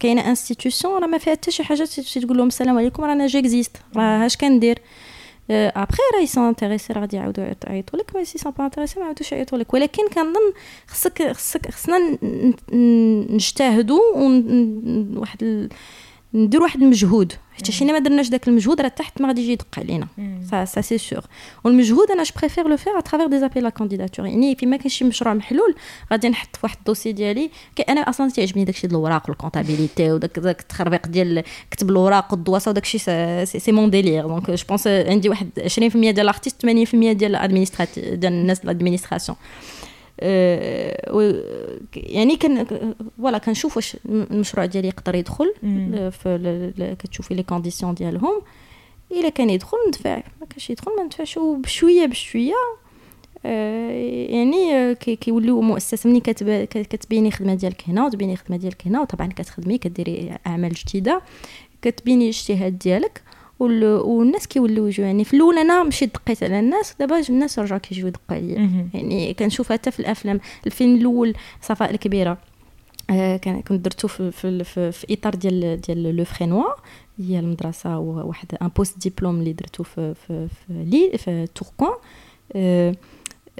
كاينة institution راه ما فيها حتى شي حاجة تمشي تقول لهم السلام عليكم رانا j'existe راه اش كندير؟ après راه ils sont intéressés راه غادي يعاودوا يعيطوا لك mais s'ils sont pas intéressés ما يعاودوش يعيطوا لك. ولكن كنظن خصك خصك خصنا نجتهدوا un واحد ال- ندير واحد المجهود. حيت إلا حنا ما درناش داك المجهود راه تحت ما غادي يجي يدق علينا. ça ça c'est sûr والمجهود أنا je préfère le faire à travers des appels à candidature يعني فين ما كاين شي مشروع محلول غادي نحط في واحد ال dossier ديالي. كي أنا أصلا تيعجبني داكشي ديال الوراق وال comptabilité وداك داك التخربيق ديال كتب الوراق والدواسة وداكشي c'est c'est mon délire donc je pense عندي واحد 20% ديال الارتيست 80% ديال l'administratif ديال الناس l'administration أه، و- يعني كان voilà كنشوف واش المشروع ديالي يقدر يدخل. في كتشوفي les conditions ديالهم. إلا كان يدخل ندفع. ما كانش يدخل ما ندفعش. وبشوية بشوية آه، يعني آه، كي- كيوليو مؤسسة ملي كتبيني الخدمه ديالك هنا وتبيني الخدمه ديالك هنا وطبعا كتخدمي كديري أعمال جديدة. كتبيني الاجتهاد ديالك. والناس كيوليو يجوا يعني في الأول أنا مشيت دقيت على الناس دابا الناس رجعوا كيجيو يدقوا عليا. يعني كنشوف حتى في الأفلام. الفيلم الأول صفاء الكبيرة. آه، كان كنت درتو في في, في, في إطار ديال ديال Le Fresnoy هي المدرسة وواحد un post-diplôme اللي درتو في في في, لي في Tourcoing آه،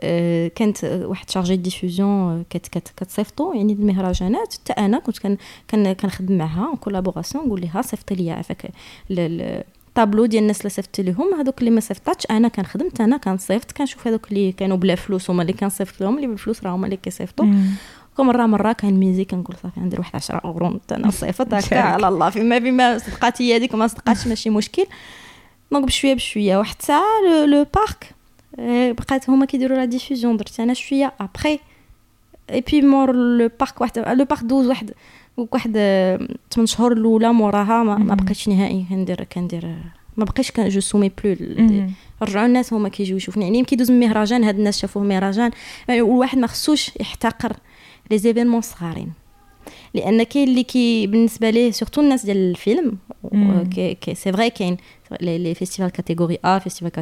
آه، كانت واحد chargée diffusion كت كت كتصيفطو يعني المهرجانات. حتى أنا كنت كان كان كنخدم معها collaboration نقول لها صيفطي لي عافاك الطابلو ديال الناس اللي صيفطت لهم هذوك اللي ما صيفطاتش أنا كنخدمت أنا كنصيفط كنشوف هذوك اللي كانوا بلا فلوس هما اللي كنصيفط لهم اللي بالفلوس راه هما اللي كيصيفطوا. مرة مرة كان miser كنقول صافي ندير واحد 10 أورو أنا صيفط هكا على الله فيما فيما صدقات هي هذيك ما صدقاتش ماشي مشكل. donc بشوية بشوية. واحد الساعة Le, Park بقات هما كيديروا la diffusion درت أنا شوية. ابخي اي بي مور لو بارك واحد لو بارك دوز واحد. واحد 8 شهور الأولى موراها ما, ما. بقيتش نهائي كندير كندير ما بقيتش كان جو سومي بلو. رجعوا الناس هما كيجيو يشوفني يعني كيدوز من مهرجان هاد الناس شافوه مهرجان يعني والواحد ما خصوش يحتقر لي زيفينمون صغارين لأن كاين اللي كي بالنسبة ليه سورتو الناس ديال الفيلم سي فري كاين لي لي فيستيفال كاتيجوري ا فيستيفال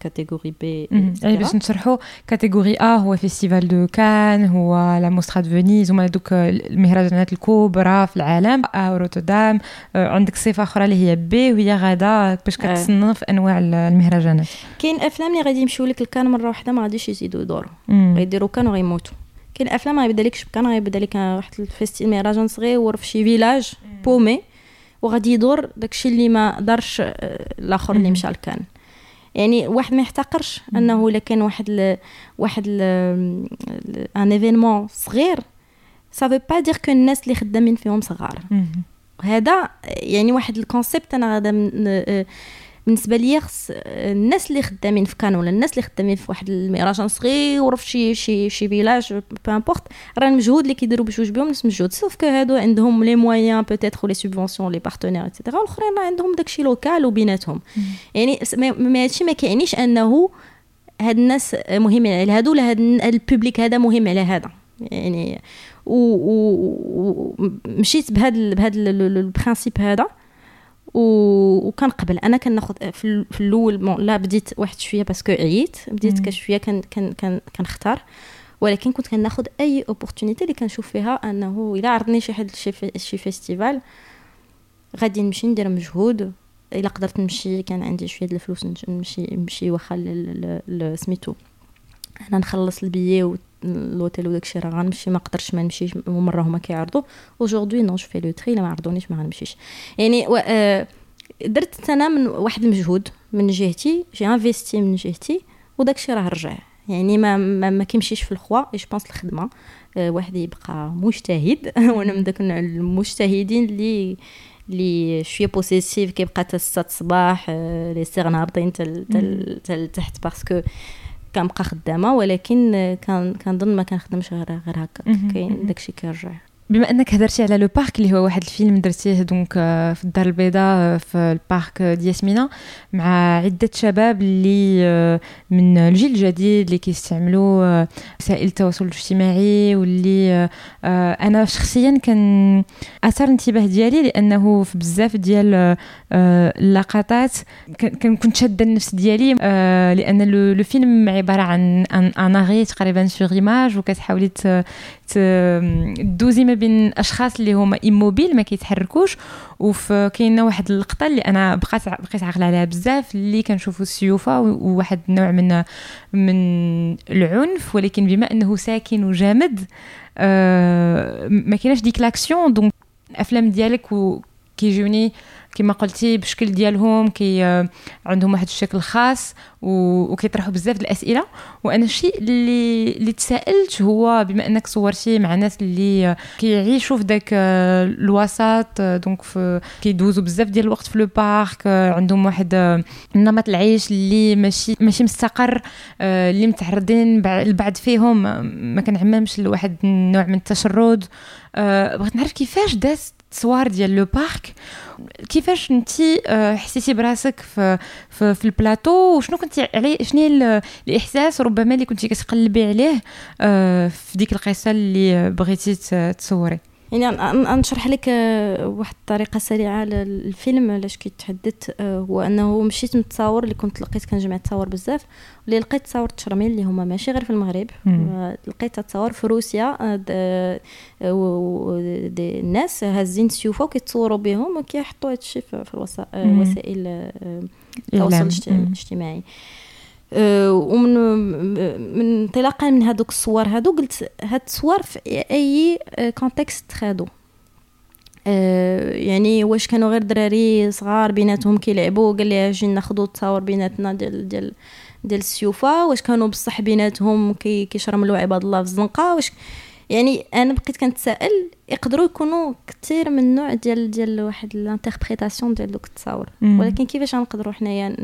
catégorie B. يعني باش نشرحوا catégorie A هو Festival de Cannes هو la Mostra de Venise هما دوك المهرجانات الكبرى في العالم روتردام آه، عندك صفة أخرى اللي هي B وهي غادا باش آه. كتصنف أنواع المهرجانات. كاين أفلام اللي غادي يمشيو لك ال Cannes مرة واحدة ما غاديش يزيدوا يدوروا. غيديروا Cannes وغيموتوا كاين أفلام غيبدا لكش ب Cannes غيبدا لك واحد ال festi مهرجان صغير في شي village paumé وغادي يدور داكشي اللي ما دارش آه، الآخر اللي. مشى ل Cannes يعني واحد ما يحتقرش أنه إلا كان واحد ل... واحد ل... un événement صغير ça veut pas dire que الناس اللي خدامين فيهم صغار. هذا يعني واحد ال concept أنا غادا بالنسبة ليا خص الناس اللي خدامين في Cannes ولا الناس اللي خدامين في واحد المهرجان صغير في شي شي شي village peu importe راه المجهود اللي كيديروا باش يوجبهم نفس المجهود sauf que هادو عندهم les moyens peut-être les subventions les partenaires et cetera والأخرين راه عندهم داكشي local وبيناتهم يعني هادشي ما كيعنيش أنه هاد الناس مهمين على هادو ولا هاد ال public هذا مهم على هذا. يعني ومشيت بهذا بهذا ال principe هذا. وكنقبل أنا كناخذ في, في الأول لا بديت واحد شوية parce que عييت بديت كشوية كان كان كنختار. ولكن كنت كناخذ أي opportunité اللي كنشوف فيها أنه إلا عرضني شي حد شي, شي festival غادي نمشي ندير مجهود. إلا قدرت نمشي كان عندي شوية د الفلوس نمشي نمشي واخا سميتو أنا نخلص ال billet l'hôtel وداكشي راه غنمشي ما قدرتش ما نمشيش مره هما كيعرضوا. aujourd'hui non فيلو تري ما عرضونيش ما غنمشيش. يعني و... آه درت أنا من واحد المجهود من جهتي j'ai investi من جهتي وداكشي راه رجع. يعني ما ما, ما كيمشيش في الخوا je pense الخدمة. آه واحد يبقى مجتهد وأنا من داك المجتهدين اللي اللي شوية possessifs كيبقى حتى 6 الصباح لي سيغ حتى تحت parce que كنبقى خدامة ولكن كان كنظن ما كنخدمش غير غير هكا. كاين داكشي كيرجع. بما أنك هضرتي على Le Park اللي هو واحد الفيلم درتيه donc آه، في الدار البيضاء آه، في ال parc ديال ياسمينة مع عدة شباب اللي آه، من الجيل الجديد اللي كيستعملوا وسائل التواصل الاجتماعي واللي أنا شخصيا كان اثار الانتباه ديالي لأنه في بزاف ديال اللقطات كنت شادة النفس ديالي لأن لو فيلم عبارة عن ان اغي تقريبا سوغ ايماج وكتحاولي تدوزي ما بين أشخاص اللي هما ايموبيل ما كيتحركوش وفي كاينة واحد اللقطة اللي أنا بقيت بقيت عاقلة عليها بزاف اللي كنشوفوا السيوفة وواحد النوع من من العنف ولكن بما أنه ساكن وجامد آه ما كايناش ديك l'action donc الأفلام ديالك كيجوني كما قلتي بشكل ديالهم كي عندهم واحد الشكل خاص وكيطرحوا بزاف الأسئلة. وأنا الشيء اللي اللي تساءلت هو بما أنك صورتي مع ناس اللي كيعيشوا في داك الوسط donc في كيدوزوا بزاف ديال الوقت في le parc عندهم واحد نمط العيش اللي ماشي ماشي مستقر اللي متعرضين البعض فيهم ما كنعممش لواحد النوع من التشرد. بغيت نعرف كيفاش داز التصوير ديال لو بارك؟ كيفاش انت آه، حسيتي براسك في في, في البلاطو؟ وشنو كنتي علي شنو الإحساس ربما اللي كنتي كتقلبي عليه آه، في ديك القصة اللي بغيتي تصوري؟ يعني نشرح لك آه، واحد الطريقة سريعة للفيلم علاش كيتحدث آه، هو أنه مشيت نتصاور اللي كنت لقيت كنجمع تصاور بزاف اللي لقيت تصاور تشرميل اللي هما ماشي غير في المغرب لقيت تصاور في روسيا دي الناس هازين سيوفه وكيتصوروا بهم وكيحطوا هادشي في وسائل التواصل الاجتماعي آه، ومن من انطلاقا من هذوك الصور. هادو قلت هاد الصور في أي contexte تخادو آه، يعني واش كانوا غير دراري صغار بيناتهم كيلعبوا قال لي أجي ناخذوا تصاور بيناتنا ديال ديال ديال السيوفة. واش كانوا بصح بيناتهم كيشرملوا عباد الله في الزنقة. واش يعني أنا بقيت كنتسائل يقدروا يكونوا كثير من نوع ديال ديال واحد ال interprétation ديال دوك التصاور. ولكن كيفاش غنقدروا حنايا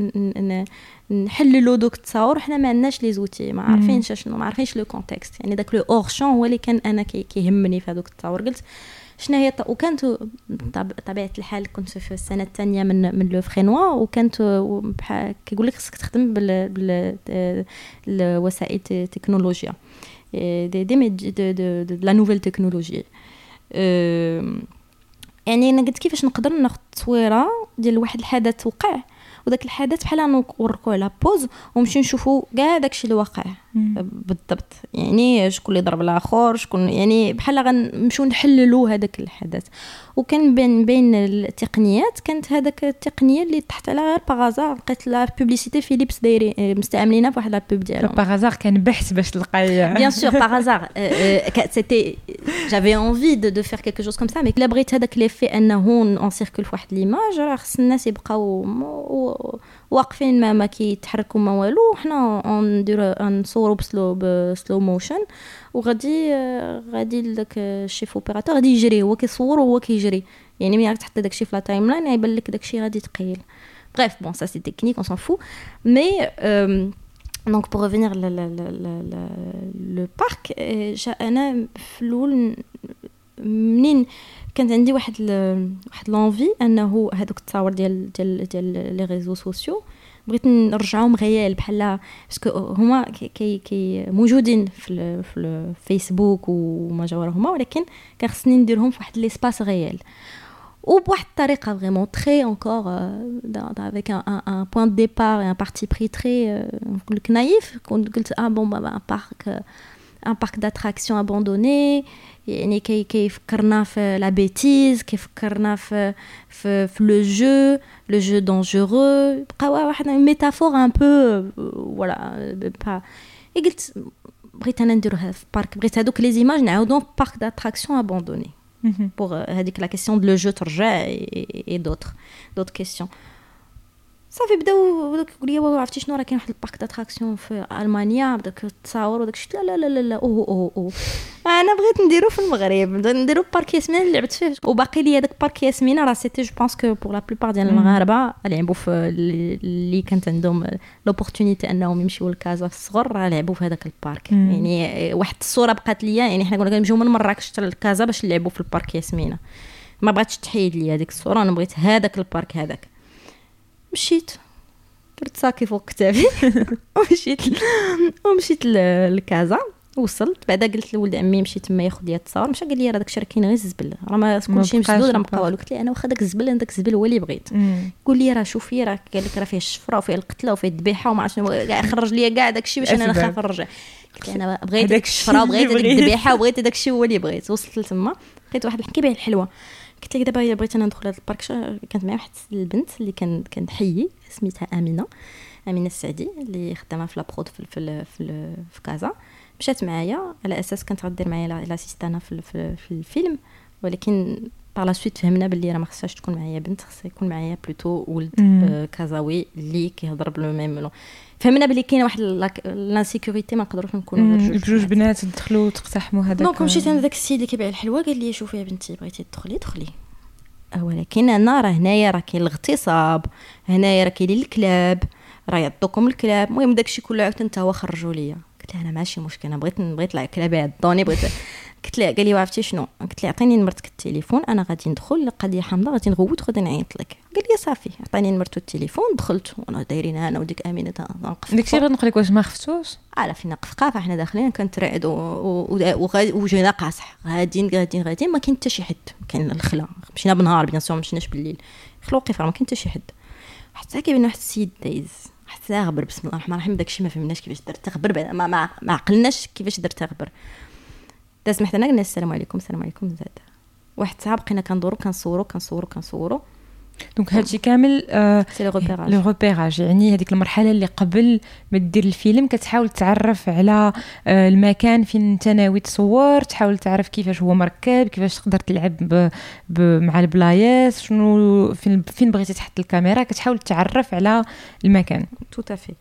نحللوا دوك التصاور؟ حنا ما عندناش les outils ما عارفينش شنو ما عارفينش le contexte يعني داك le hors-champ هو اللي كان أنا كيهمني في هذوك التصاور. قلت شنو هي وكانت بطبيعه الحال كنت في السنة الثانية من من Le Fresnoy وكانت كيقول لك خصك تخدم بالوسائل التكنولوجيا des des de de de la nouvelle technologie يعني أنا قلت كيفاش نقدر ناخذ تصويره ديال واحد الحدث وقع. وداك الحدث بحال نوركو على pause ونمشيو نشوفو كاع داكشي اللي واقع. بالضبط. يعني شكون اللي ضرب الآخر شكون يعني بحال غنمشيو نحللوا هذاك الحدث. وكان بين بين التقنيات كانت هذاك التقنية اللي تحت على غير par hasard لقيت la publicité فيليبس دايرين مستعملينها في واحد la pub ديالهم. par hasard كان بحث باش تلقاي bien sûr par hasard c'était j'avais envie de faire quelque chose comme ça mais الا بغيت هذاك l'effet أنه un cercle في واحد l'image راه خص الناس يبقاو واقفين ما ما كيتحركوا ما والو حنا نديرو نصوروا ب slow ب slow motion وغادي غادي داك ال chef opérateur غادي يجري هو كيصور وهو كيجري. يعني ملي تحط داكشي في la timeline يبان لك داكشي غادي c'est technique on s'en fout. Mais euh, donc pour revenir le, le, le, le, le parc أنا في الأول منين كانت عندي واحد. واحد l'envie أنه هذوك التصاور ديال ديال ديال les réseaux sociaux بغيت نرجعهم réels بحال parce que هما كي كي, كي موجودين في في الفيسبوك وما جاورهما ولكن كان خصني نديرهم في واحد l'espace réel وبواحد الطريقة vraiment très encore avec un, un, un point de départ et un parti pris très نقول لك naïf قلت آه bon un parc un parc d'attraction abandonné يعني كي كيفكرنا في la bêtise كيفكرنا في في في le jeu le jeu dangereux بقى واحد métaphore un peu voilà bah قلت بغيت أنا نديروها في parc بغيت هذوك les images نعاودهم parc d'attraction abandonné pour هذيك la question de le jeu ترجع et d'autres d'autres questions صافي بداو بداك يقول لي عرفتي شنو راه كاين واحد ال parc d'attraction في ألمانيا بداك تصاور وداك الشيء لا لا لا لا أوه أوه أوه. أنا بغيت نديرو في المغرب نديرو parc ياسمين اللي لعبت فيه. وباقي لي هذاك parc ياسمين راه c'était je pense que pour la plupart ديال المغاربة لعبوا في اللي كانت عندهم l'opportunité أنهم يمشيو لكازا في الصغر راه لعبوا في هذاك ال parc. يعني واحد الصورة بقات ليا يعني حنا كنا كنمشيو من مراكش حتى لكازا باش نلعبوا في ال parc ياسمينة. ما بغاتش تحيد لي هذيك الصورة أنا بغيت هذاك ال parc هذاك. مشيت درت sac ي فوق كتافي ومشيت ومشيت لكازا. وصلت. بعدا قلت لولد عمي مشي تما ياخذ لي التصاور مشى قال لي راه داك الشيء راه كاين غير الزبل. راه ما كلشي مسدود راه مبقى والو قلت لي أنا واخا داك الزبل أنا داك الزبل هو اللي بغيت. قول لي راه شوفي راه قال لك راه فيه الشفرة وفيه القتلة وفيه الذبيحة وما عرفتش كاع خرج لي كاع داك الشيء باش أنا نخاف نرجع. قلت أنا بغيت داك الشفرة وبغيت داك الذبيحة وبغيت داك الشيء هو اللي بغيت. وصلت لتما. لقيت واحد كيبيع الحلوه قلت لك دابا بغيت أنا ندخل هذا ال parc كانت معايا واحد البنت اللي كان كان حيي سميتها آمينة آمينة السعدي اللي خدامة في la prod في في في, في كازا. مشات معايا على أساس كانت غدير معايا l'assistanat في, في, في الفيلم ولكن par la suite فهمنا باللي راه ما خصهاش تكون معايا بنت خصها يكون معايا plutôt ولد آه كازاوي اللي كيهضر plus même langue فهمنا بلي كاينة واحد l'insécurité ما نقدروش نكونوا غير جوج بنات تدخلوا وتقتحموا هذاك donc مشيت أنا داك السيد اللي كيبيع الحلوى قال لي شوفي يا بنتي بغيتي تدخلي دخلي ولكن أنا راه هنايا راه كاين الاغتصاب هنايا راه كاينين الكلاب راه يعطوكم الكلاب المهم داكشي كله عاود انت هو خرجوا ليا قلت له أنا ماشي مشكل أنا بغيت بغيت الكلاب يعضوني بغيت قلت له قال لي عرفتي شنو؟ قلت له عطيني نمرتك التليفون أنا غادي ندخل القضية حامضه غادي نغوت وغادي نعيط لك. قال لي صافي عطاني نمرتو التليفون. دخلت وأنا دايرين أنا وديك أمينة نقف داكشي غير نقول لك واش ما خفتوش؟ على فين نقف قافه حنا داخلين كنترعد وجينا قاصح. غاديين غاديين غاديين ما كاين حتى شي حد. كاين الخلا. مشينا بالنهار bien sûr مشيناش بالليل. خلو وقف ما كاين حتى شي حد. حتى كاين واحد السيد دايز حتى غبر بسم الله الرحمن الرحيم داكشي ما فهمناش كيفاش درت تغبر ما, ما, ما عقلناش كيفاش درت تغبر داز محتنا قلنا السلام عليكم السلام عليكم زاد. واحد ساعه بقينا كندورو كنصورو كنصورو كنصورو. donc هادشي كامل c'est le repérage يعني هذيك المرحلة اللي قبل ما دير الفيلم كتحاول تعرف على المكان فين انت ناوي تصور تحاول تعرف كيفاش هو مركب كيفاش تقدر تلعب. مع البلايص شنو فين فين بغيتي تحط الكاميرا كتحاول تعرف على المكان. tout à fait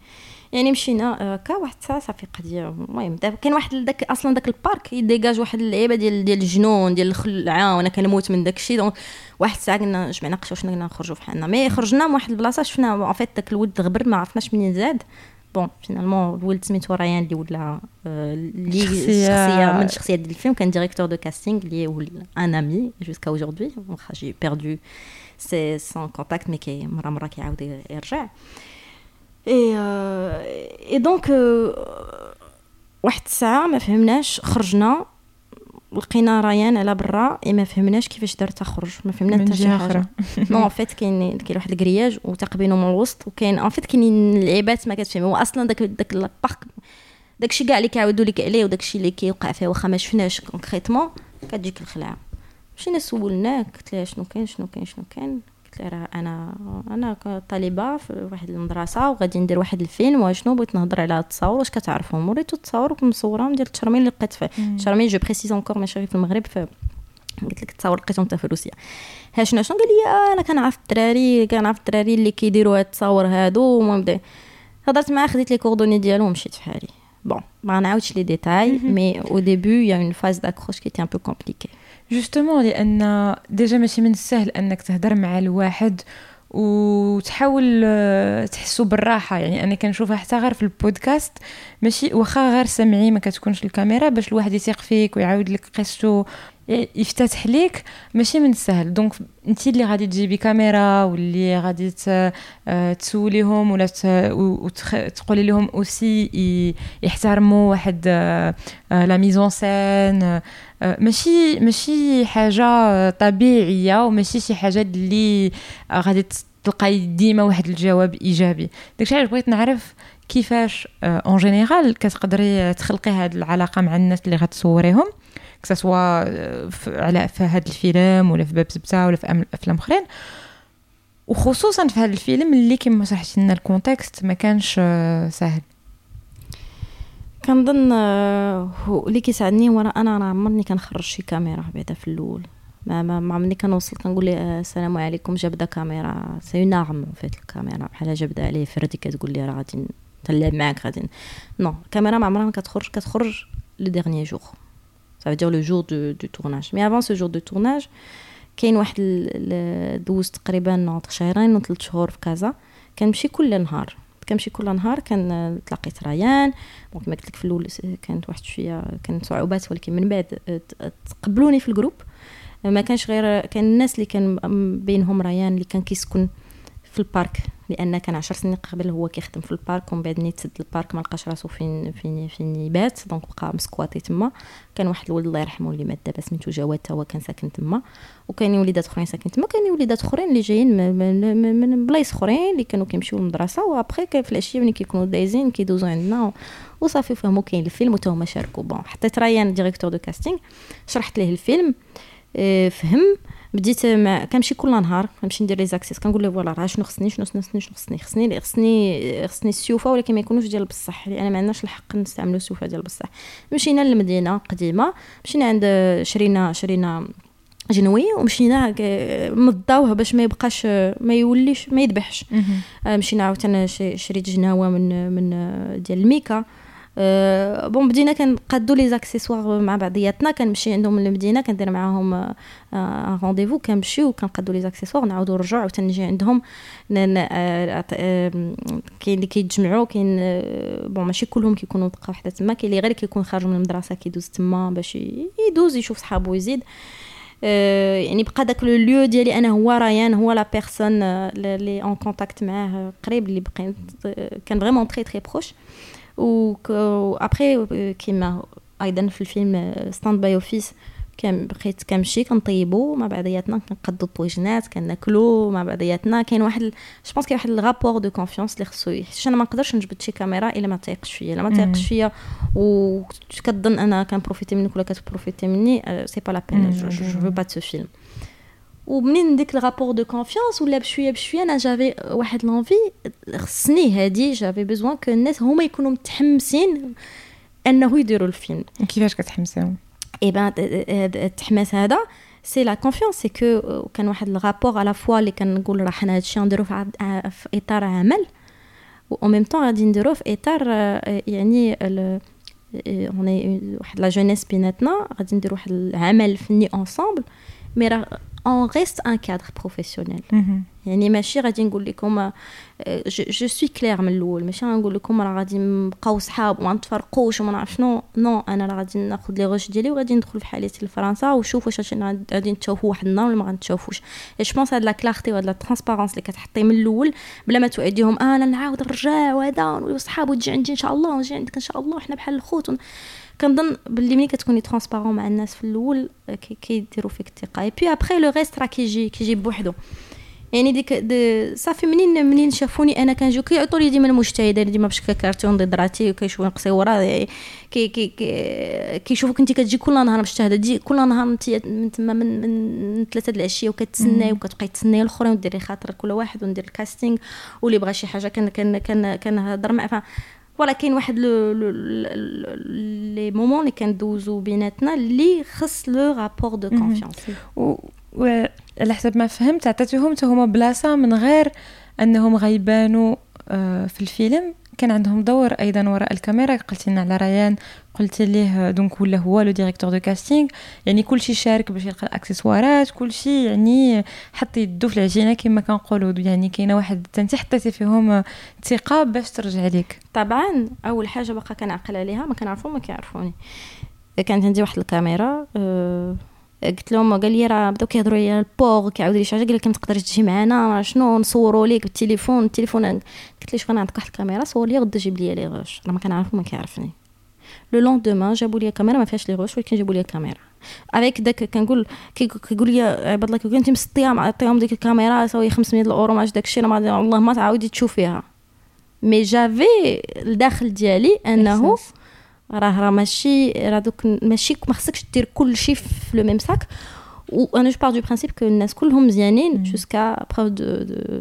يعني مشينا كا واحد الساعة صافي قضية. المهم كاين واحد داك أصلا داك ال parc y dégage واحد اللعيبة ديال ديال الجنون ديال الخلعة وأنا كنموت من داك الشيء. donc واحد الساعة قلنا جمعنا قشا واش قلنا نخرجوا فحالنا mais خرجنا من واحد البلاصة شفنا en fait داك الولد غبر ما عرفناش منين زاد. bon finalement الولد سميتو ريان اللي ولا اللي شخصيه من الشخصيات ديال الفيلم كان directeur de casting اللي هو un ami jusqu'à aujourd'hui واخا j'ai perdu ses son contact mais كي مره مرة كيعاود يرجع. et et donc واحد الساعة ما فهمناش خرجنا لقينا ريان على برا ما فهمناش كيفاش دار تخرج ما فهمنا حتى شي حاجة. non en fait كاين كاين واحد ال grillage وتقبينه من الوسط وكاين en fait كاينين لعيبات ما كتفهم هو أصلا داك داك ال parc داكشي كاع اللي كيعاودوا لك عليه وداكشي اللي كيوقع فيه واخا ما شفناش concrètement كتجيك الخلعة. مشينا سولناه قلت لها شنو كاين شنو كاين شنو كاين. قلت لها أنا أنا طالبه في واحد المدرسة وغادي ندير واحد الفيلم وشنو بغيت نهضر على التصاور واش كتعرفهم. وريتو التصاور مصورهم ديال التشرمين اللي لقيت فيه. التشرمين je précise encore ماشي في المغرب في قلت لك التصاور لقيتهم حتى في روسيا. ها شنو شنو؟ قال لي أنا كنعرف الدراري كنعرف الدراري اللي كيديروا هاد التصاور هادو المهم هضرت معاه خديت les coordonnées ديالو ومشيت في حالي bon ما نعاودش les détails mais au début y a une phase d'accroche qui était un peu compliquée justement لأن déjà ماشي من السهل أنك تهضر مع الواحد وتحاول تحسوا بالراحة. يعني أنا كنشوفها حتى غير في البودكاست ماشي واخا غير سمعي ما كتكونش الكاميرا باش الواحد يثيق فيك ويعاود لك قصته يفتتح ليك ماشي من السهل. donc انت اللي غادي تجيبي كاميرا واللي غادي آه، تسوليهم ولا تقولي لهم aussi يحترموا واحد آه، آه، la mise en scène ماشي ماشي حاجة طبيعية وماشي شي حاجة اللي غادي تلقاي ديما واحد الجواب إيجابي. داكشي علاش بغيت نعرف كيفاش en général كتقدري تخلقي هاد العلاقة مع الناس اللي غتصوريهم soit على في هذا الفيلم ولا في باب سبتة ولا في أفلام أخرين. وخصوصا في هذا الفيلم اللي كما شرحتي لنا ال contexte ما كانش آه، سهل كنظن آه، هو اللي كيساعدني هو أنا أنا عمرني كنخرج شي كاميرا بعدا في الأول. ما ما, عمرني كنوصل كنقول لي آه، السلام عليكم جابدا كاميرا. c'est une arme en fait الكاميرا. بحال جابدا عليه فردي كتقول لي راه غادي نلعب معاك غادي non الكاميرا ما عمرها ما كتخرج. كتخرج le dernier jour ça veut dire le jour du, du tournage. Mais avant ce jour de tournage كاين واحد دوز تقريبا نوض شهرين وثلاث شهور في كازا كنمشي كل نهار. كنمشي كل نهار كان تلاقيت ريان. دونك ما قلت لك في الأول كانت واحد شوية كانت صعوبات ولكن من بعد تقبلوني في ال groupe. ما كانش غير كان الناس اللي كان بينهم ريان اللي كان كيسكن في ال parc. لأن كان عشر سنين قبل هو كيخدم في ال parc ومن بعد تسد ال parc ما لقاش راسو فين فين فين يبات. دونك بقى مسكواطي تما. كان واحد الولد الله يرحمه اللي مات دابا سميتو جواد هو كان ساكن تما. وكاين وليدات أخرين ساكن تما. كاين وليدات أخرين اللي جايين من, من, من بلايص أخرين اللي كانوا كيمشيو للمدرسة. وأبخي في العشيه ملي كيكونوا دايزين كيدوزو عندنا. وصافي فهموا كاين الفيلم وتا هما شاركوا bon حطيت ريان directeur de casting شرحت ليه الفيلم. آه فهم. بديت ما كنمشي كل نهار كنمشي ندير les accessoires كنقول له voilà راه شنو خصني شنو خصني شنو خصني خصني خصني خصني السيوفة ولكن ما يكونوش ديال بصح لأن ما عندناش الحق نستعملوا السيوفة ديال بصح. مشينا للمدينة قديمة مشينا عند شرينا شرينا جنوي ومشينا مضاوه باش ما يبقاش ما يوليش ما يذبحش. مشينا عاوتاني شريت جناوة من من ديال الميكا. bon بدينا كنقادو les accessoires مع بعضياتنا كنمشي عندهم للمدينه كندير معاهم un أه rendez-vous كنمشيو كنقادو les accessoires نعاودو نرجعو عاوتاني نجي عندهم كاين اللي كيتجمعوا كاين bon ماشي كلهم كيكونوا دقة وحده تما كاين اللي غير كيكون خارج من المدرسة كيدوز تما باش يدوز يشوف صحابو يزيد يعني بقى داك le lieu ديالي أنا هو ريان هو la personne اللي en contact معاه قريب اللي بقيت كان vraiment très très proche و après كيما أيضا في الفيلم Stand-by Office كان بقيت كنمشي كنطيبو مع بعضياتنا كنقدو الطويجنات كناكلو مع بعضياتنا كاين واحد جو بونس كاين واحد الرابور دو كونفيونس اللي خصو حيت أنا ما نقدرش نجبد شي كاميرا الا ما تيقش فيا الا ما تيقش فيا وكتظن أنا كنبروفيتي منك ولا كتبروفيتي مني سي با لا بين جو جو با سو فيلم ومنين ديك الرابور دو كونفيونس ولا بشويه بشويه أنا جافي واحد لونفي خصني هادي جافي بيزوان كو الناس هما يكونوا متحمسين انه يديروا الفيلم كيفاش كتحمسيهم اي بان التحماس هذا c'est la confiance c'est que كان واحد ال rapport à la fois اللي كنقول راه حنا هادشي غنديرو في اطار عمل au même temps غادي نديروه في اطار يعني on est واحد la jeunesse بيناتنا غادي نديرو واحد العمل فني ensemble mais راه on reste un cadre professionnel. يعني ماشي غادي نقول لكم je suis claire من الأول. ماشي غنقول لكم راه غادي نبقاو صحاب وما نتفرقوش وما نعرف شنو. non أنا راه غادي ناخذ les rushs ديالي وغادي ندخل في حالتي لفرنسا ونشوف واش غادي نتشوفوا واحد النهار ولا ما غنتشوفوش. جو بونس هاد لا كلارتي وهاد لا ترانسبارونس اللي كتحطي من الأول. بلا ما توعديهم أنا نعاود نرجع وهذا ونوليو صحاب وتجي عندي إن شاء الله ونجي عندك إن شاء الله وحنا بحال الخوت. كنظن باللي ملي كتكوني ترونسبارون مع الناس في الأول كيديروا فيك الثقة. اي بي ابري لو ريست راه كيجي كيجي بوحدو. يعني ديك دي صافي منين منين شافوني أنا كنجيو كيعطوا لي ديما المجتهدة ديما بشكل كارتون ضد راتي وكيشوفوني قصيره كي كي كيشوفوك انت كتجي كل نهار مجتهدة. تجي كل نهار انت من تما من من ثلاثة العشية وكتسناي وكتبقاي تسناي الأخرين وديري خاطر كل واحد وندير ال casting واللي بغى شي حاجة كان كان كان كنهضر مع voilà كاين واحد le les moments اللي كندوزو بيناتنا اللي خص le rapport de confiance. على حسب ما فهمت عطيتيهم هما بلاصة من غير أنهم غيبانوا في الفيلم. كان عندهم دور أيضا وراء الكاميرا. قلتي لنا على ريان قلت ليه donc ولا هو le directeur de casting يعني كلشي شارك باش يلقى الاكسسوارات كلشي يعني حط يدو في العجينة كما كنقولوا. يعني كاينة واحد انت حطيتي فيهم ثقة باش ترجع لك طبعا أول حاجة بقى كنعقل عليها ما كنعرفو ما كيعرفوني. كانت عندي واحد الكاميرا أه قلت لهم قال لي راه بداو كيهضروا لي البوغ كيعاود لي شي حاجة قال لك ما تقدرش تجي معنا شنو؟ نصوروا ليك بالتليفون التليفون قلت لي شوف أنا عندك واحد الكاميرا؟ صور لي غدا جيب لي les rushs. راه ما كنعرفو ما كيعرفني. le lendemain جابوا les caméras ما فيهاش les rushs ولكن جابوا لي caméra. avec داك كنقول كيقول لي عباد الله كيقول أنت مسطيه معطيهم ديك الكاميرا سوي 500 اورو ما داك الشيء والله ما تعاودي تشوفيها. mais j'avais الداخل ديالي أنه راه راه ماشي راه دوك ماشي ما خصكش دير كل شيء في le même sac. وأنا je pars du principe que الناس كلهم مزيانين jusqu'à preuve du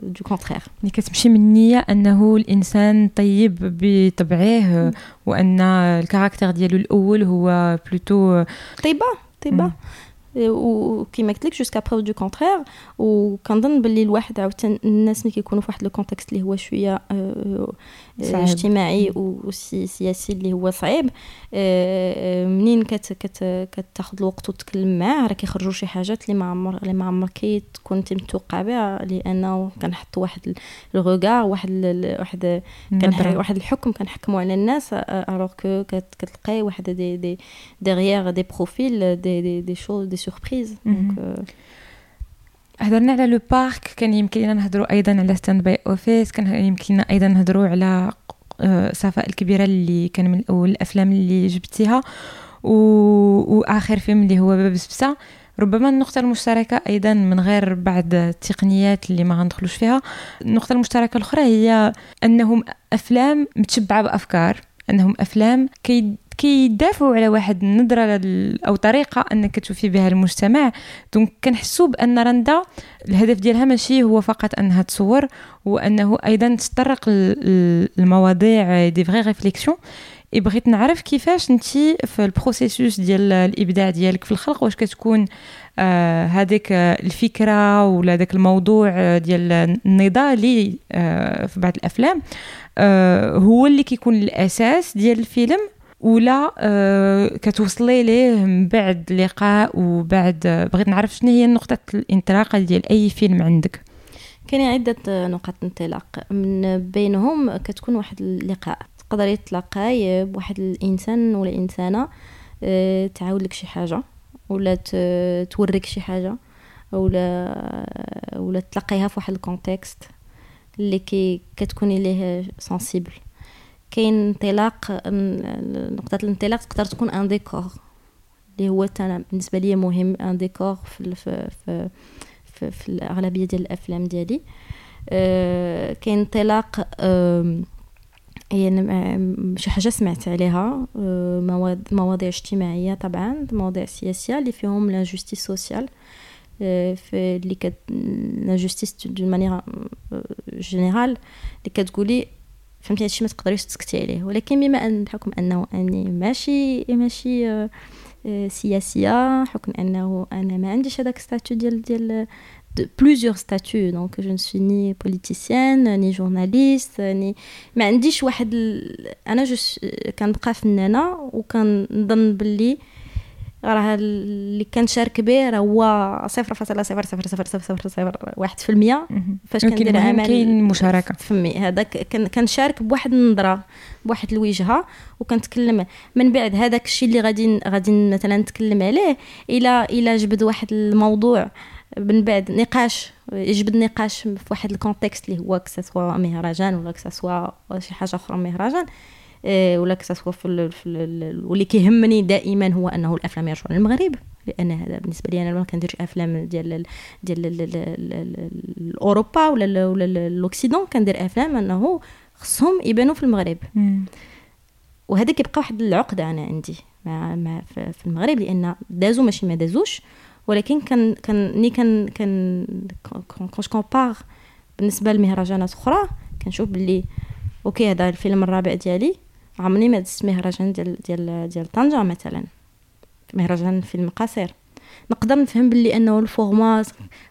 du contraire اللي كتمشي من النية أنه الإنسان طيب بطبعه وأن ال caractère ديالو الأول هو plutôt طيبة طيبة. وكيما قلت لك jusqu'à preuve du contraire وكنظن باللي الواحد عاوتاني الناس اللي كيكونوا في واحد le contexte اللي هو شوية اجتماعي وسياسي اللي هو صعيب منين كت كت كتاخذ الوقت وتتكلم معاه راه كيخرجوا شي حاجات اللي ما عمر اللي ما عمر كي تكون انت متوقع بها لأنه كنحطوا واحد ال regard واحد واحد كان واحد الحكم كنحكموا على الناس alors que كتلقاي واحد des des derrière des profils des des des choses des surprises donc هضرنا على le parc كان يمكن لنا نهضروا أيضا على Stand-by Office كان يمكن لنا أيضا نهضروا على صفاء الكبيرة اللي كان من أول الأفلام اللي جبتيها و... وآخر فيلم اللي هو باب سبسة. ربما النقطة المشتركة أيضا من غير بعض التقنيات اللي ما غندخلوش فيها. النقطة المشتركة الأخرى هي أنهم أفلام متشبعة بأفكار. أنهم أفلام كي كيدافعوا على واحد النظره أو طريقة انك تشوفي بها المجتمع. donc كنحسوا بان رندا الهدف ديالها ماشي هو فقط انها تصور وانه أيضا تطرق المواضيع des vraies réflexions. بغيت نعرف كيفاش انت في ال processus ديال الإبداع ديالك في الخلق واش كتكون آه هذيك الفكرة ولا داك الموضوع ديال النضالي آه في بعض الأفلام آه هو اللي كيكون الأساس ديال الفيلم ولا آه كتوصلي ليه من بعد لقاء وبعد بغيت نعرف شنو هي نقطة الانطلاق ديال أي فيلم عندك؟ كاين عدة نقاط انطلاق. من بينهم كتكون واحد اللقاء. تقدري تلاقاي بواحد الإنسان ولا إنسانة آه تعاود لك شي حاجة ولا توريك شي حاجة ولا ولا تلاقيها في واحد ال contexte اللي كي كتكوني ليه sensible كاين انطلاق نقطة الانطلاق تقدر تكون un décor اللي هو أنا بالنسبة لي مهم un décor في في في, في, في الأغلبية ديال الأفلام ديالي. أه كاين انطلاق أه هي شي حاجة سمعت عليها أه مواضيع اجتماعية طبعا مواضيع سياسية اللي فيهم l'injustice sociale في اللي كت l'injustice d'une manière générale اللي كتقولي فهمتي هادشي ما تقدريش تسكتي عليه. ولكن بما ان بحكم أنه أني ماشي ماشي آه، آه، سياسية حكم أنه أنا ما عنديش هذاك statut ديال ديال plusieurs statuts donc je ne suis ni politicienne ni journaliste ni ما عنديش واحد. أنا je كنبقى فنانه وكنظن باللي راه اللي كنشارك به راه هو صفر فاصلة صفر صفر صفر صفر صفر صفر واحد في المية. فاش كندير عمل كاين مشاركة. ف mais هذاك كنشارك بواحد النظرة بواحد الوجهة وكنتكلم. من بعد هذاك الشيء اللي غادي غادي مثلا نتكلم عليه إلى إلى جبد واحد الموضوع. من بعد نقاش يجبد نقاش في واحد ال contexte اللي هو que ce soit مهرجان ولا que ce soit شي حاجة أخرى مهرجان آه، ولا كسوا في, في واللي كيهمني دائما هو أنه الأفلام يرجعوا للمغرب لأن هذا بالنسبة لي أنا ما كنديرش أفلام ديال ديال أوروبا ولا ولا لوكسيدون كندير أفلام أنه خصهم يبانوا في المغرب. وهذا كيبقى واحد العقدة أنا عندي مع, مع في المغرب لأن دازوا ماشي ما دازوش. ولكن كان كان ني كان كان كونش كومبار بالنسبة لمهرجانات أخرى كنشوف باللي أوكي هذا الفيلم الرابع ديالي عمرني ما دزت مهرجان ديال ديال ديال طنجة مثلا مهرجان فيلم قصير. نقدر نفهم باللي أنه الفورمات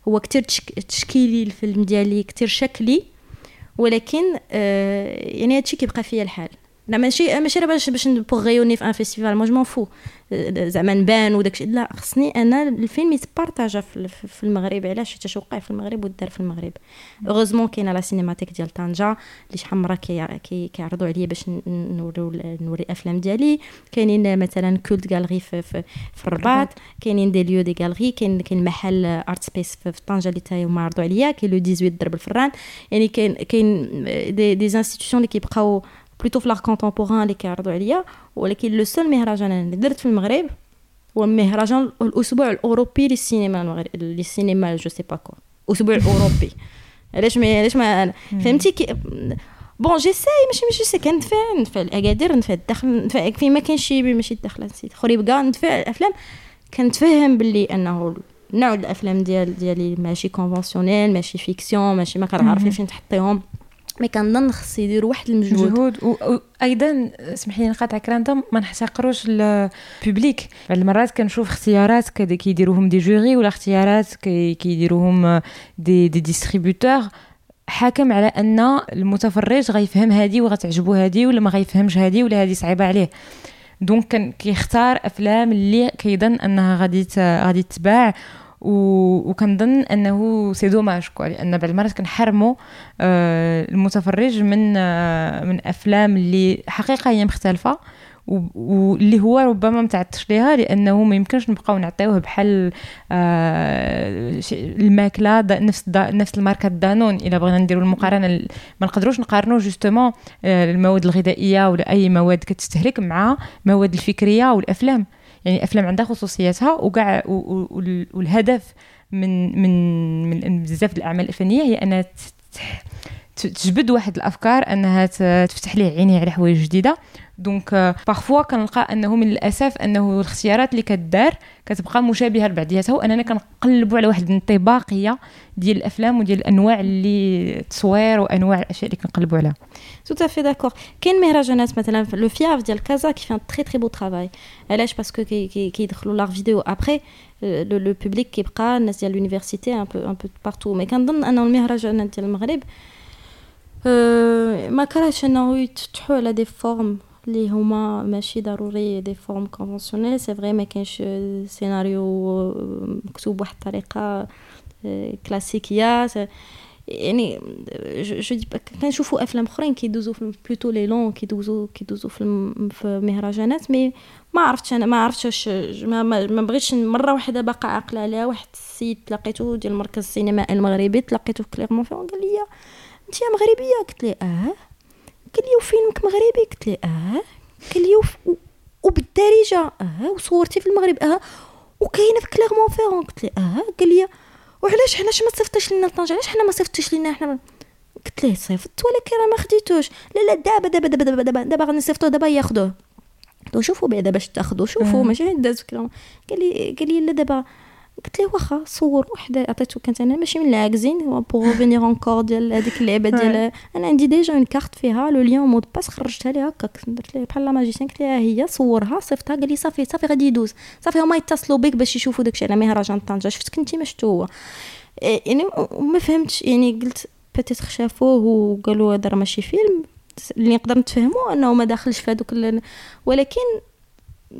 هو كتير تشكيلي الفيلم ديالي كتير شكلي ولكن آه يعني هادشي كيبقى فيا الحال. لا ماشي ماشي باش باش بوغ غيوني في ان فيستيفال مو جو فو زعما نبان وداكشي لا خصني أنا الفيلم يتبارطاجا في المغرب. علاش؟ حيت وقع في المغرب ودار في المغرب. heureusement كاينة la cinémathèque ديال طنجة اللي شحال مرة كي كيعرضوا عليا باش نوريو نوري الافلام ديالي. كاينين مثلا Kulte Gallery في, في, في الرباط. كاينين des lieux des galeries كاين كاين محل art space في طنجة اللي تا هما عرضوا عليا كاين le 18 درب الفران يعني كاين كاين des des institutions اللي كيبقاو plutôt في l'art contemporain اللي كيعرضوا عليا. ولكن le seul مهرجان اللي درت في المغرب هو مهرجان الأسبوع الأوروبي للسينما المغرب للسينما je sais pas quoi الأسبوع الأوروبي. علاش ما علاش ما فهمتي كي بون جيساي ماشي ماشي سي كندفع ندفع الأكادير ندفع الدخل ندفع فين ما كاينش شي ماشي الدخل نسيت. خوري بكاع ندفع الأفلام. كنتفهم باللي أنه نوع الأفلام ديال ديالي ماشي كونفونسيونيل ماشي فيكسيون ماشي ما كنعرف فين تحطيهم. مي كنظن خص يديروا واحد المجهود. مجهود. وأيضا اسمح لي نقاطعك راندا ما نحتقروش البوبليك بعض المرات كنشوف اختيارات كيديروهم دي جوري ولا اختيارات كيديروهم des des distributeurs حاكم على أن المتفرج غيفهم هذه وغتعجبو هذه ولا ما غيفهمش هذه ولا هذه صعيبة عليه. donc كان كيختار أفلام اللي كيظن أنها غادي غادي تتباع. وكنظن أنه c'est dommage quoi لأن بعض المرات كنحرموا آه، المتفرج من آه، من أفلام اللي حقيقة هي مختلفة واللي هو ربما ما تعطش ليها لأنه ما يمكنش نبقاو نعطيوه بحال آه الماكلة نفس نفس الماركة دانون إلا بغينا نديروا المقارنة ما نقدروش نقارنوا justement آه المواد الغذائية ولا أي مواد كتستهلك مع مواد الفكرية والأفلام. يعني أفلام عندها خصوصياتها وكاع والهدف من من من بزاف الأعمال الفنية هي أنها تجبد واحد الأفكار أنها تفتح ليه عينيه على حوايج جديدة. donc parfois كنلقى أنه من الاسف أنه الاختيارات اللي كدار كتبقى مشابهة لبعضياتها واننا كنقلبوا على واحد الانطباقية ديال الأفلام وديال الأنواع اللي التصوير وأنواع الأشياء اللي كنقلبوا عليها. tout à fait d'accord كاين مهرجانات مثلا le FIAV ديال كازا qui font un très très beau travail علاش parce que كيدخلوا l'art vidéo après le public كيبقى الناس ديال l'université un peu un peu partout mais كنظن انه المهرجانات ديال المغرب ما كرهتش انه يتفتحوا على des formes اللي هما ماشي ضروري des formes conventionnelles c'est vrai ما كاينش سيناريو مكتوب بواحد الطريقة كلاسيكيه يعني je dis كنشوفوا افلام اخرين كيدوزو في plutôt les longs كيدوزو كيدوزو في في مهرجانات mais ما عرفتش أنا ما عرفتش ما, ما, بغيتش مرة واحدة باقا عاقلة عليها واحد السيد تلاقيتو ديال مركز السينما المغربي تلاقيتو في كليرمون قال لي أنت مغربية؟ قلت لي آه. قال لي وفيلمك مغربي؟ قلت لي آه. قال لي وبالدارجة آه. وصورتي في المغرب آه. وكاينة في كليرمون فيرون. قلت لي آه. قال لي وعلاش حناش ما صيفطتش لنا لطنجه علاش حنا ما صيفطتش لنا حنا؟ قلت ليه صيفط ولكن راه ما خديتوش. لا لا دابا دابا دابا دابا دابا دابا غنصيفطوه دابا ياخذوه شوفوا بعدا باش تاخذوا شوفوا ماشي داز قال لي قال لي لا دابا قلت له واخا صور وحده عطيتو كانت أنا ماشي من العاكزين pour finir encore ديال هذيك اللعبة ديال أنا عندي déjà une carte فيها le lien mot de passe خرجتها ليه هكاك. درت ليه بحال la magicienne قلت لها هي صورها. صيفطها قال لي صافي صافي غادي يدوز. صافي هما يتصلوا بك باش يشوفوا داكشي. على مهرجان طنجة. شفتك انت ما شفتو هو. يعني ما فهمتش. يعني قلت peut-être شافوه وقالوا هذا راه ماشي فيلم. اللي نقدر نتفهمو أنه ما داخلش في هذوك ولكن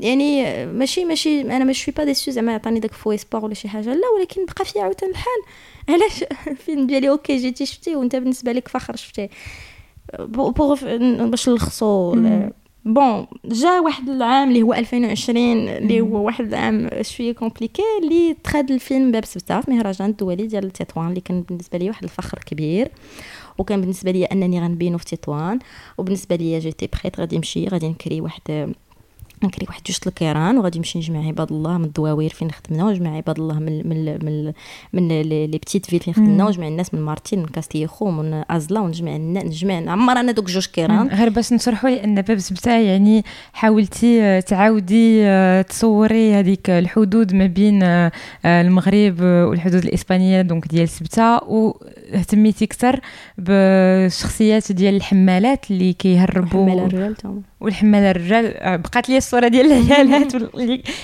يعني ماشي ماشي أنا ماشي pas déçue زعما عطاني داك faux espoir ولا شي حاجة. لا ولكن بقى فيها عاوتاني الحال. علاش؟ الفيلم ديالي OK جيتي شفتيه وأنت بالنسبة لك فخر شفتيه pour باش نلخصو. bon جا واحد العام اللي هو 2020 اللي هو واحد العام شوية compliqué اللي تخاد الفيلم باب سبته في مهرجان الدولي ديال تطوان اللي كان بالنسبة لي واحد الفخر كبير. وكان بالنسبة لي أنني غنبينو في تطوان وبالنسبة لي j'étais prête غادي نمشي غادي نكري واحد نكري واحد جوج الكيران وغادي نمشي نجمع عباد الله من الدواوير فين خدمنا ونجمع عباد الله من من من من les petites villes فين خدمنا ونجمع الناس من مارتين من كاستييخو من ازلا ونجمع نجمع نعمر أنا دوك جوج كيران. غير باش نشرحوا أن باب سبتا يعني حاولتي آه، تعاودي آه، تصوري هذيك الحدود ما بين آه، المغرب والحدود الإسبانية donc ديال سبته واهتميتي أكثر بالشخصيات ديال الحمالات اللي كيهربوا الرجال والحمالة الرجال بقات لي الصورة ديال العيالات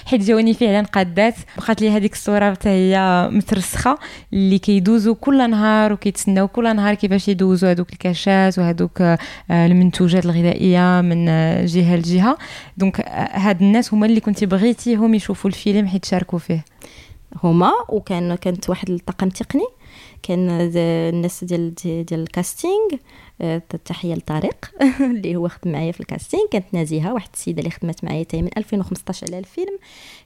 حيت جاوني فعلا قادات. بقات لي هذيك الصورة حتى هي مترسخة اللي كيدوزوا كل نهار وكيتسناو كل نهار كيفاش يدوزوا هذوك الكاشات وهذوك آه، المنتوجات الغذائية من آه، جهة لجهة. donc هاد الناس هما اللي كنتي بغيتيهم يشوفوا الفيلم حيت شاركوا فيه. هما وكان كانت واحد الطاقم تقني. كان الناس ديال ديال ال casting تحية لطارق اللي هو خدم معايا في ال casting. كانت نازيها واحد السيدة اللي خدمت معايا تاهي من 2015 على الفيلم.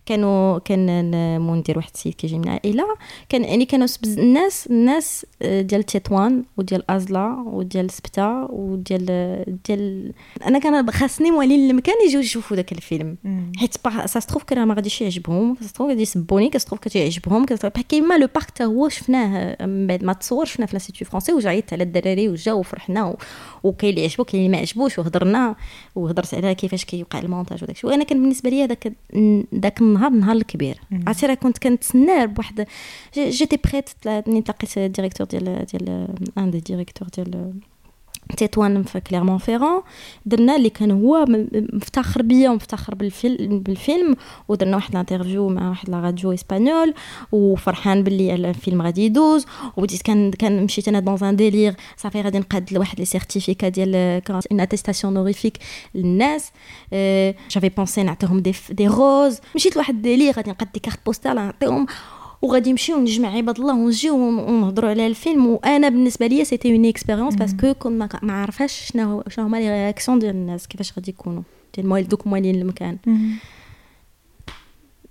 كانوا كان مندير واحد السيد كيجي من العائله كان يعني كانوا الناس الناس آه، ديال تطوان وديال أزلا وديال سبته وديال ديال أنا كان خاصني موالين المكان يجيو يشوفوا داك الفيلم. حيت ça se trouve كان ما غاديش يعجبهم ça se trouve غادي يسبوني se trouve كتعجبهم كيما لو بارك تا هو شفناه من بعد ما تصور شفناه في l'Institut français وجعيت على الدراري وجاو وفرحنا وكاين اللي عجبو كاين اللي ما عجبوش وهضرنا وهضرت على كيفاش كيوقع المونتاج وداك الشيء. وأنا كان بالنسبة لي هذاك داك النهار نهار الكبير. عرفتي راه كنت كنتسنى بواحد j'étais prête ملي تلاقيت ال directeur ديال ديال un des directeurs ديال تيتوان في كليرمون فيرون درنا اللي كان هو مفتخر بيا ومفتخر بالفيلم بالفيلم ودرنا واحد ال interview مع واحد la radio espagnole وفرحان باللي الفيلم غادي يدوز وبديت كان كان مشيت أنا dans un délire صافي غادي نقاد لواحد les certificats ديال une attestation honorifique للناس j'avais pensé نعطيهم des des roses مشيت لواحد délire غادي نقاد des cartes postales نعطيهم وغادي نمشيو نجمع عباد الله ونجيو ونهضروا على الفيلم. وأنا بالنسبة لي c'était une expérience parce que كنت ما عارفاش شنو شنو هما les réactions ديال الناس كيفاش غادي يكونوا. ديال موال دوك موالين المكان.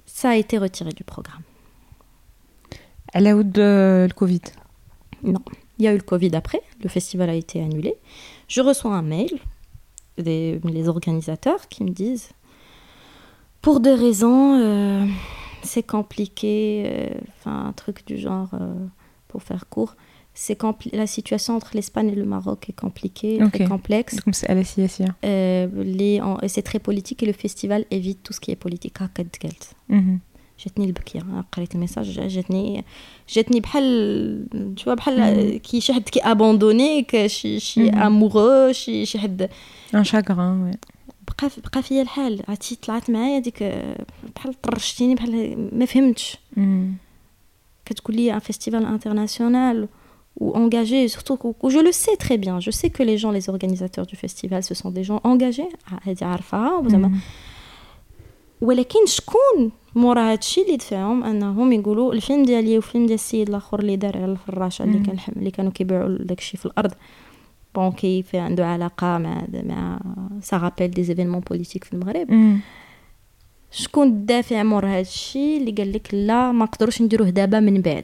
ça a été retiré du programme على ود الكوفيد؟ Non, il y a eu le Covid après, le festival a été annulé. Je reçois un mail des les organisateurs qui me disent pour des raisons euh, c'est compliqué, euh, enfin un truc du genre, euh, pour faire court, c'est la situation entre l'Espagne et le Maroc est compliquée, très complexe. Comme c'est euh, les, et c'est très politique et le festival évite tout ce qui est politique. جاتني البكيه قريت الميساج جاتني جاتني بحال tu بحال كي شي حد كي ابوندونيك شي شي امورو شي شي حد un chagrin بقى بقى فيا الحال عرفتي طلعت معايا ديك بحال طرشتيني بحال ما فهمتش كتقول لي un festival international ou engagés, surtout que je le sais très bien. Je sais que les gens, les organisateurs du festival, ce sont des gens engagés. هذه عارفة زعما ولكن شكون مورا هادشي اللي دفعهم انهم يقولوا الفيلم ديالي وفيلم ديال السيد الآخر اللي دار على الفراشه اللي كان اللي كانوا كيبيعوا داكشي في الأرض bon كيف عنده علاقه مع مع ça rappelle des événements politiques في المغرب شكون الدافع مور هادشي اللي قال لك لا ما نقدروش نديروه دابا من بعد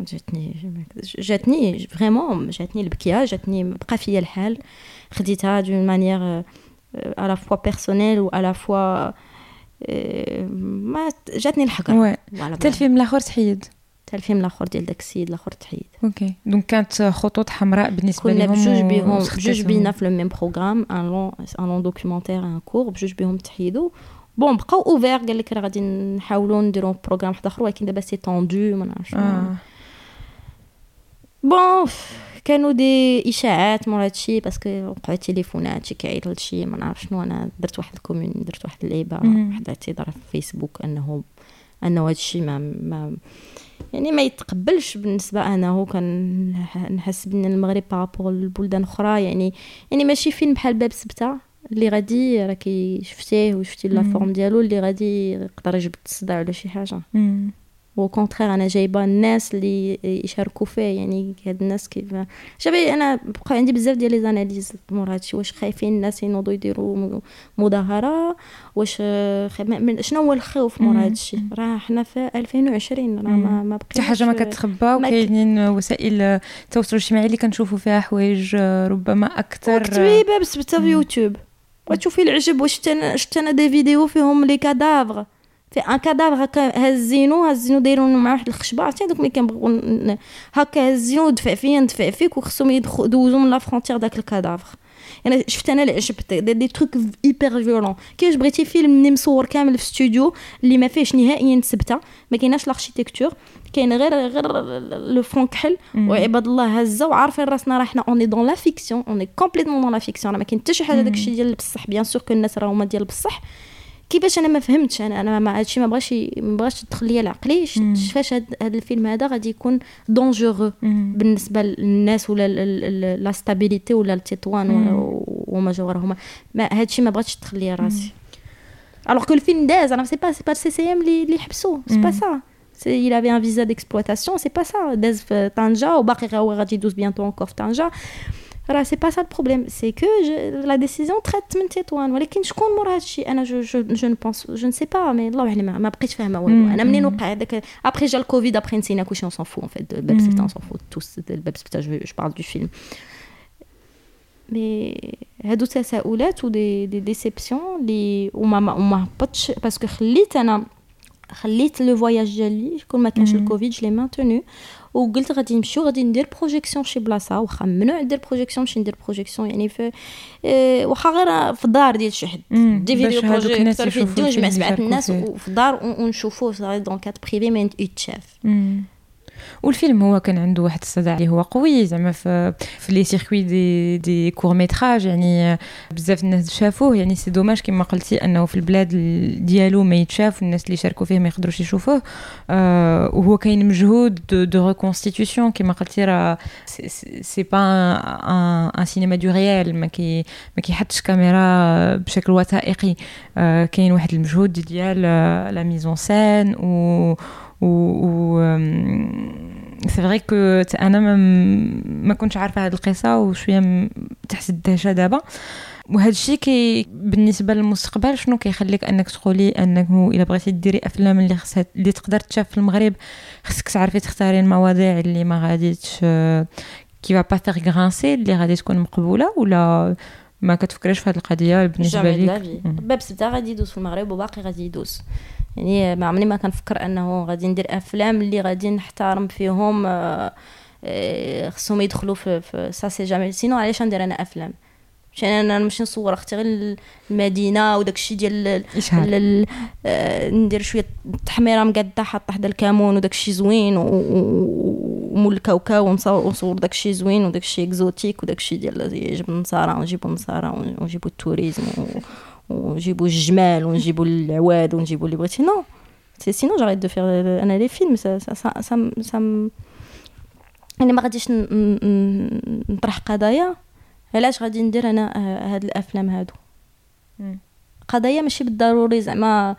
جاتني جاتني vraiment جاتني البكيه جاتني بقى فيا الحال خديتها d'une manière à la fois personnelle و à la fois ما جاتني الحقره حتى الفيلم الآخر تحيد حتى الفيلم الآخر ديال داك السيد الآخر تحيد. OK donc كانت خطوط حمراء بالنسبة لهم كنا بجوج بهم بجوج بينا في le même programme un long un long documentaire un court بجوج بهم تحيدوا bon بقاو ouverts قال لك راه غادي نحاولوا نديروا programme واحد اخر ولكن دابا c'est tendu ما نعرفش. آه. bon كانوا des إشاعات مور هادشي parce que وقعوا تليفونات شي كيعيط لشي ما نعرف شنو. أنا درت واحد ال comment درت واحد اللعيبة واحد الاعتذار في فيسبوك انه أنه هادشي ما ما يعني ما يتقبلش بالنسبة أنا هو كان نحس بأن المغرب par rapport للبلدان أخرى. يعني يعني ماشي فيلم بحال باب سبتة. اللي غادي راكي شفتيه وشفتي la forme ديالو اللي غادي يقدر يجبد الصداع ولا شي حاجة. au contraire أنا جايبة الناس اللي يشاركوا فيه يعني هاد الناس كيف شوفي أنا بقى عندي بزاف ديال les analyses مور هادشي واش خايفين الناس ينوضوا يديروا مظاهرة؟ واش شنو هو الخوف مور هادشي راه حنا في 2020 راه ما ما حتى حاجة ما كتخبى وكاينين وسائل التواصل الاجتماعي اللي كنشوفوا فيها حوايج ربما أكثر كتبي بس في يوتيوب. وتشوفي العجب واش شفت أنا des vidéos فيهم les cadavres. في un cadavre هكا هزينو هزينو دايرون مع واحد الخشبة عرفتي؟ دوك ملي كنبغيو هكا هزينو دفع فيا ندفع فيك وخصهم يدوزو من la frontière داك ال cadavre يعني شفت أنا اللي عجبت des, des trucs hyper violents كيفاش بغيتي فيلم اللي مصور كامل في ستوديو اللي ما فيهش نهائيا سبتة ما كايناش l'architecture كاين غير غير le fond كحل وعباد الله هزة وعارفين راسنا راه حنا on est dans la fiction on est complètement dans la fiction راه ما كاين حتى شي حاجة داكشي ديال بصح bien sûr que الناس راهما ديال بصح كيفاش أنا ما فهمتش؟ أنا أنا ما هادشي ما بغاش ما بغاش تدخل ليا لعقلي كيفاش هاد, هاد الفيلم هذا غادي يكون dangereux بالنسبة للناس ولا la stabilité ولا التطوان وما جوارهما ما هادشي ما بغاتش تدخل ليا راسي. alors que الفيلم داز أنا c'est pas c'est pas CCM اللي حبسوه c'est pas ça il avait un visa d'exploitation c'est pas ça. داز في طنجه وباقي هو غادي يدوز bientôt encore في طنجه راه c'est pas ça le problème c'est que la décision تريت من تطوان ولكن شكون مور هادشي أنا je je je ne pense je ne sais pas mais الله اعلم ما بقيتش فاهمه والو أنا منين وقع هذاك ابخي جا الكوفيد ابخي نسينا كلشي on s'en fout en fait الباب سبتا on s'en fout tous الباب سبتا je parle du film mais هادو تساؤلات و des des déceptions لي وما ما هبطش parce que خليت أنا خليت le voyage ديالي كون ما كانش الكوفيد je l'ai maintenu وقلت غادي نمشيو غادي ندير projection شي بلاصة. واخا ممنوع ندير projection نمشي ندير projection يعني في آه واخا غير في الدار ديال شي حد. des vidéoprojecteurs في الدنيا نجمع سبعة الناس وفي الدار ونشوفوه dans cadre privé ما يتشاف والفيلم هو كان عنده واحد الصدى اللي هو قوي زعما في في les circuits des des courts métrages يعني بزاف الناس شافوه يعني c'est dommage كما قلتي أنه في البلاد ديالو ما يتشاف والناس اللي شاركوا فيه ما يقدروش يشوفوه. آه وهو كاين مجهود de, reconstitution كما قلتي راه c'est pas un cinéma du réel ما كي ما كيحطش كاميرا بشكل وثائقي. آه كاين واحد المجهود ديال la mise en scène و و c'est vrai que أنا ما, ما كنتش عارفة هذه القصة وشويه تحت الدهشه دابا. وهذا الشيء كي بالنسبة للمستقبل شنو كيخليك أنك تقولي انك إلا بغيتي ديري أفلام اللي خصها اللي تقدر تشاف في المغرب خصك تعرفي تختاري المواضيع اللي ما غاديش qui va faire grincer اللي غادي تكون مقبولة ولا ما كتفكريش في هذه القضية بالنسبة ليك؟ باب سبتة غادي يدوز في المغرب وباقي غادي يدوز. يعني ما عمري ما كنفكر انه غادي ندير افلام اللي غادي نحترم فيهم آه، آه، خصهم يدخلوا في, في ça c'est jamais sinon علاش ندير أنا افلام؟ مشان أنا نمشي نصور أختي غير المدينة وداك الشيء ديال آه، ندير شوية تحميرة مقاده حاطه حدا الكامون وداك الشيء زوين ومول الكاوكاو ونصور داك الشيء زوين وداك الشيء exotique وداك الشيء ديال يجيب النصارى ونجيبو النصارى ونجيبو ال tourisme ونجيبو الجمال ونجيبو العواد ونجيبو اللي بغيتي. non c'est sinon j'arrête de faire أنا les films ça ça ça ça, ça أنا ما غاديش نطرح قضايا. علاش غادي ندير أنا هاد الأفلام هادو؟ قضايا ماشي بالضروري زعما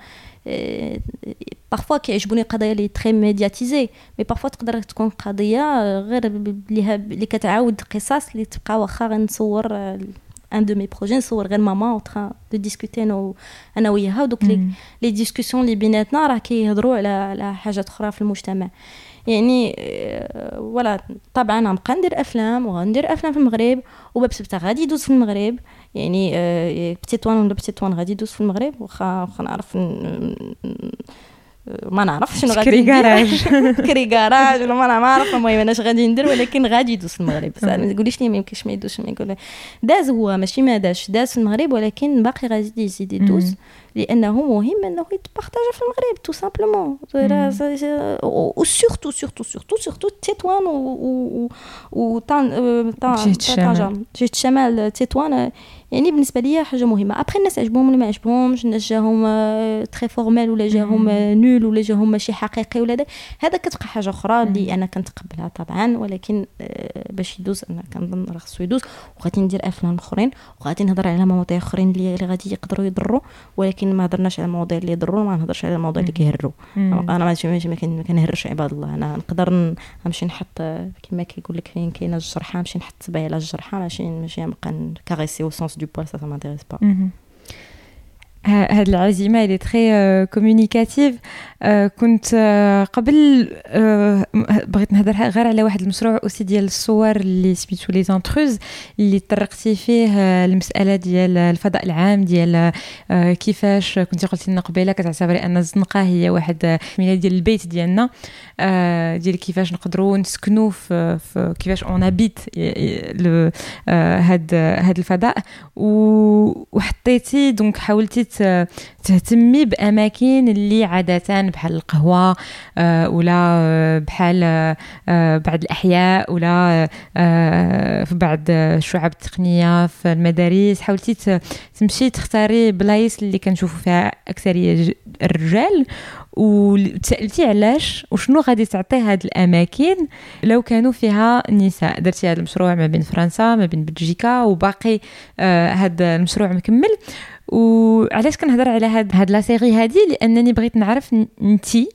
parfois كيعجبوني قضايا لي très médiatisées mais parfois تقدر تكون قضية غير اللي كتعاود قصص اللي تبقى واخا غنصور un de mes projets نصور غير maman en train de discuter أنا أنا وياها ودوك les les discussions اللي بيناتنا راه كيهضروا على على حاجات أخرى في المجتمع يعني ولا طبعا غنبقى ندير افلام وغندير افلام في المغرب وباب سبته غادي يدوز في المغرب يعني بتيتوان ولا بتيتوان غادي يدوز في المغرب واخا نعرف ما نعرف شنو غادي ندير. كراج كري كراج ولا ما نعرف المهم أنا اش غادي ندير ولكن غادي يدوز في المغرب. ما تقوليش لي ما يمكنش ما يدوزش ما يقول. داز هو ماشي ما داز داز في المغرب ولكن باقي غادي يزيد يدوز لأنه مهم أنه يتبارطاجا في المغرب tout simplement و surtout surtout surtout surtout تطوان و و طنجه جهه الشمال تطوان يعني بالنسبة ليا حاجة مهمة. ابخي الناس عجبهم ولا ما عجبهمش الناس جاهم très formel ولا جاهم nul ولا جاهم ماشي حقيقي ولا هذا كتبقى حاجة أخرى اللي أنا كنتقبلها طبعا ولكن باش يدوز أنا كنظن راه خصو يدوز. وغادي ندير أفلام أخرين وغادي نهضر على مواضيع أخرين اللي غادي يقدروا يضروا ولكن ما هضرناش على المواضيع اللي يضروا ما نهضرش على المواضيع اللي كيضروا. أنا ما كنضرش عباد الله. أنا نقدر نمشي نحط كما كيقول لك فين كاينة الجرحى نمشي نحط صباعي على الجرحى ماشي ماشي نبقى نكاريسي au sens du poil ça m'intéresse pas هاد العزيمة اللي très communicative كنت قبل بغيت نهضر غير على واحد المشروع aussi ديال الصور اللي سميتو les intruses اللي طرقتي فيه المسألة ديال الفضاء العام ديال كيفاش كنتي قلتي لنا قبيلة كتعتبري أن الزنقة هي واحد من ديال البيت ديالنا ديال كيفاش نقدروا نسكنوا في كيفاش on habite هاد هاد الفضاء. وحطيتي donc حاولتي تهتمي بأماكن اللي عادة بحال القهوة آه، ولا بحال آه، بعض الأحياء ولا آه، في بعض الشعب التقنية في المدارس. حاولتي تمشي تختاري بلايص اللي كنشوفوا فيها أكثرية الرجال. وتسألتي علاش وشنو غادي تعطي هاد الأماكن لو كانوا فيها نساء؟ درتي هذا المشروع ما بين فرنسا ما بين بلجيكا وباقي آه هذا المشروع مكمل. وعلاش كنهضر على هاد هاد la série هادي؟ لأنني بغيت نعرف انتي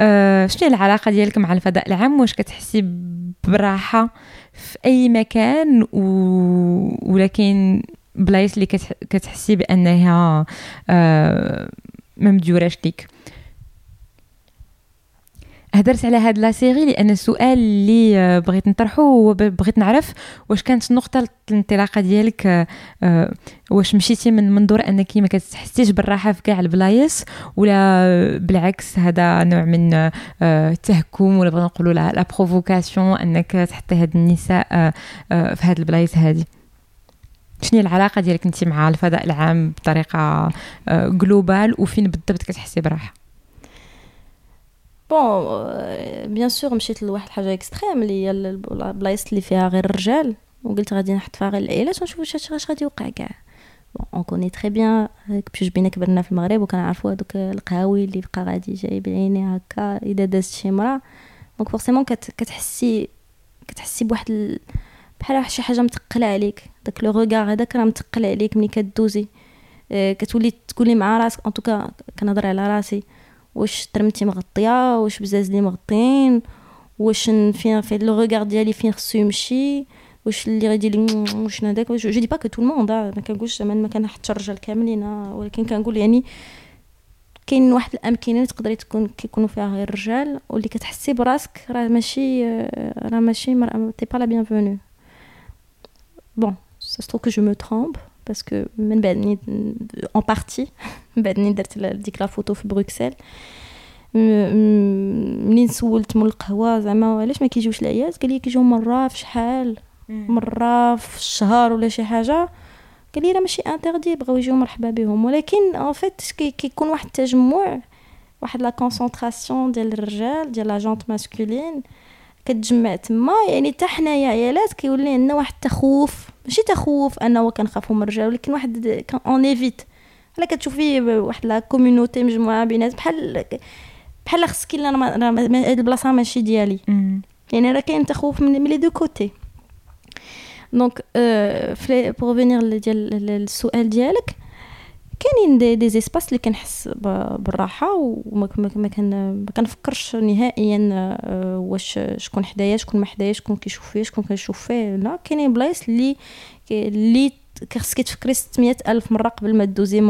آه شنو العلاقة ديالك مع الفضاء العام؟ واش كتحسي براحة في أي مكان؟ و... ولكن بلايص اللي كتحسي بأنها آه ما مديوراش ليك. هدرت على هاد la série لأن السؤال اللي آه، بغيت نطرحه هو بغيت نعرف واش كانت نقطه الانطلاقة ديالك آه، آه، واش مشيتي من منظور أنك ما كتحسيش بالراحة في كاع البلايص ولا بالعكس هذا نوع من التهكم ولا بغينا نقولوا la provocation أنك تحطي هاد النساء في هاد البلايص هادي؟ شنو العلاقة ديالك أنت مع الفضاء العام بطريقة globale وفين بالضبط كتحسي براحة؟ bon bien sûr مشيت لواحد الحاجة extrême اللي هي البلايص اللي فيها غير الرجال. وقلت غادي نحط فيها غير العائلات ونشوف واش اش غادي يوقع كاع. on connaît très bien بجوج بينا كبرنا في المغرب وكنعرفوا هذوك القهاوي اللي بقى غادي جاي بعيني هكا إذا دازت شي مرا donc forcément كتحسي كتحسي بواحد ال... بحال شي حاجة متقلة عليك. داك le regard هذاك راه متقل عليك ملي كدوزي. كتولي تقولي مع راسك en tout cas كنهضر على راسي. واش ترمتي مغطية واش بزاز لي مغطين واش فين في le regard ديالي فين خصو يمشي واش اللي غادي لي واش هذاك je dis pas que tout le monde ما كنقولش زعما ما كنحطش الرجال كاملين ولكن كنقول يعني كاين واحد الأمكنة اللي تقدري تكون كيكونوا فيها غير الرجال واللي كتحسي براسك راه ماشي راه ماشي t'es pas la bienvenue bon ça se trouve que je me trompe parce que من بعد en partie من بعد ملي درت ديك la photo في بروكسل منين سولت مول القهوة زعما علاش ما كيجيوش العيال قال لي كيجيو مرة في شحال؟ مرة في الشهر ولا شي حاجة. قال لي راه ماشي interdit بغاو يجيو مرحبا بهم. ولكن en fait كيكون واحد التجمع واحد la concentration ديال الرجال ديال la gent masculine كتجمع تما. يعني حتى حنايا عيالات كيولي عندنا واحد التخوف. ماشي تخوف انه كنخافوا من الرجال ولكن واحد en fait بحال كتشوفي واحد la communauté مجموعه بينات بحال بحال خصك الا هاد البلاصه ماشي ديالي يعني راه كاين تخوف من les deux côtés donc pour finir ديال السؤال ديالك كاينين des, des espaces اللي كنحس بالراحة وما كنفكرش نهائيا آه، واش شكون حدايا شكون ما حدايا شكون كيشوف فيه شكون كنشوف فيه. لا كاينين بلايص اللي اللي خصك تفكري 600 ألف مرة قبل ما دوزي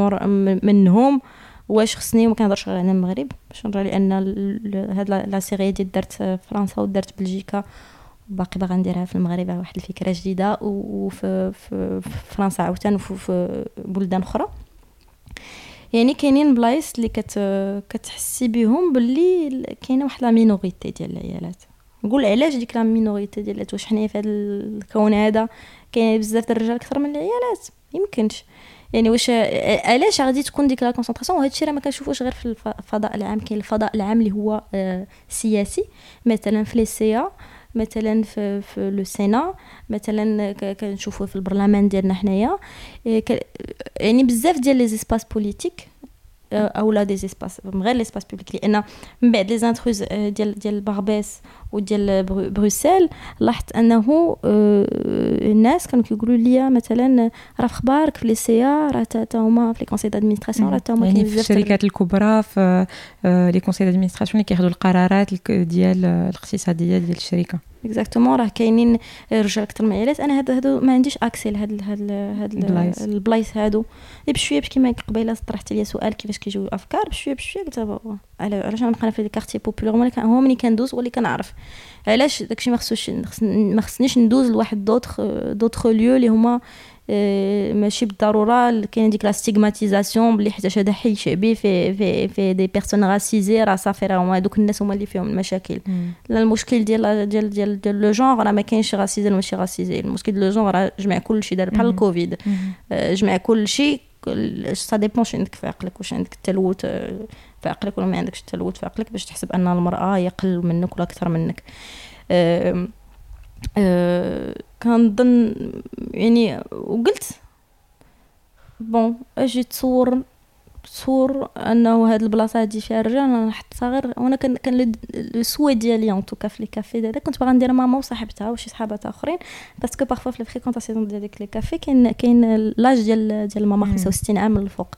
منهم واش خصني وما كنهضرش غير على المغرب. باش نرى لأن هاد la série ديال درت فرنسا ودرت بلجيكا باقي باغا نديرها في المغرب واحد الفكرة جديدة وفي في فرنسا عاوتاني وفي بلدان أخرى. يعني كاينين بلايص اللي كت كتحسي بهم باللي كاينة واحد la minorité ديال العيالات. نقول علاش ديك la minorité ديال واش حنايا في هذا الكون هذا؟ كاين بزاف الرجال أكثر من العيالات. يمكنش. يعني واش علاش غادي تكون ديك la concentration وهذا الشيء راه ما كنشوفوش غير في الفضاء العام. كاين الفضاء العام اللي هو آه، سياسي. مثلا في les مثلا في, في le Sénat مثلا كنشوفوا في البرلمان ديالنا حنايا. إيه، يعني بزاف ديال les espaces politiques اولا des espaces غير l'espace public لأن من بعد Les Intruses ديال ديال باربيس وديال بروسيل لاحظت أنه الناس كانوا كيقولوا لي مثلا راه في أخبارك في لي سي راه تا هما في les conseils d'administration راه تا هما يعني في الشركات الكبرى في les conseils d'administration اللي كياخذوا القرارات ديال الاقتصاديه ديال الشركة. exactement راه كاينين رجال أكثر من عيالات أنا هادو هادو ما عنديش accès لهاد هاد هاد البلايص. هادو. بشويه باش كيما قبيلة طرحت لي سؤال كيفاش كيجيو الأفكار. بشويه بشوية قلت علاش نبقى في ال quartier populaire هو ملي كندوز هو اللي كنعرف. علاش داكشي ما خصوش ما خصنيش ندوز لواحد d'autres d'autres lieux اللي هما ماشي بالضرورة كاين ديك la stigmatisation بلي حيت هذا حي شعبي في في في des personnes racisées راه صافي راه هما دوك الناس هما اللي فيهم المشاكل. لا المشكل ديال ديال ديال ديال le genre راه ما كاينش racisé ولا ماشي racisé المشكل ديال le genre راه جمع كلشي دار بحال الكوفيد. آه، جمع كلشي ça dépend واش عندك في عقلك واش عندك التلوث في عقلك ولا ما عندكش التلوث في عقلك باش تحسب أن المرأة يقل منك ولا أكثر منك. أه أه كنظن يعني وقلت bon أجي تصور تصور انه هاد البلاصه هادي فيها الرجال أنا حتى غير وأنا كان كان le souhait ديالي en tout cas في les cafés دادا كنت باغا ندير ماما وصاحبتها وشي صحابات اخرين parce que parfois في ال fréquentation ديال ديك les cafés كاين كاين l'âge ديال ديال ماما 65 عام من الفوق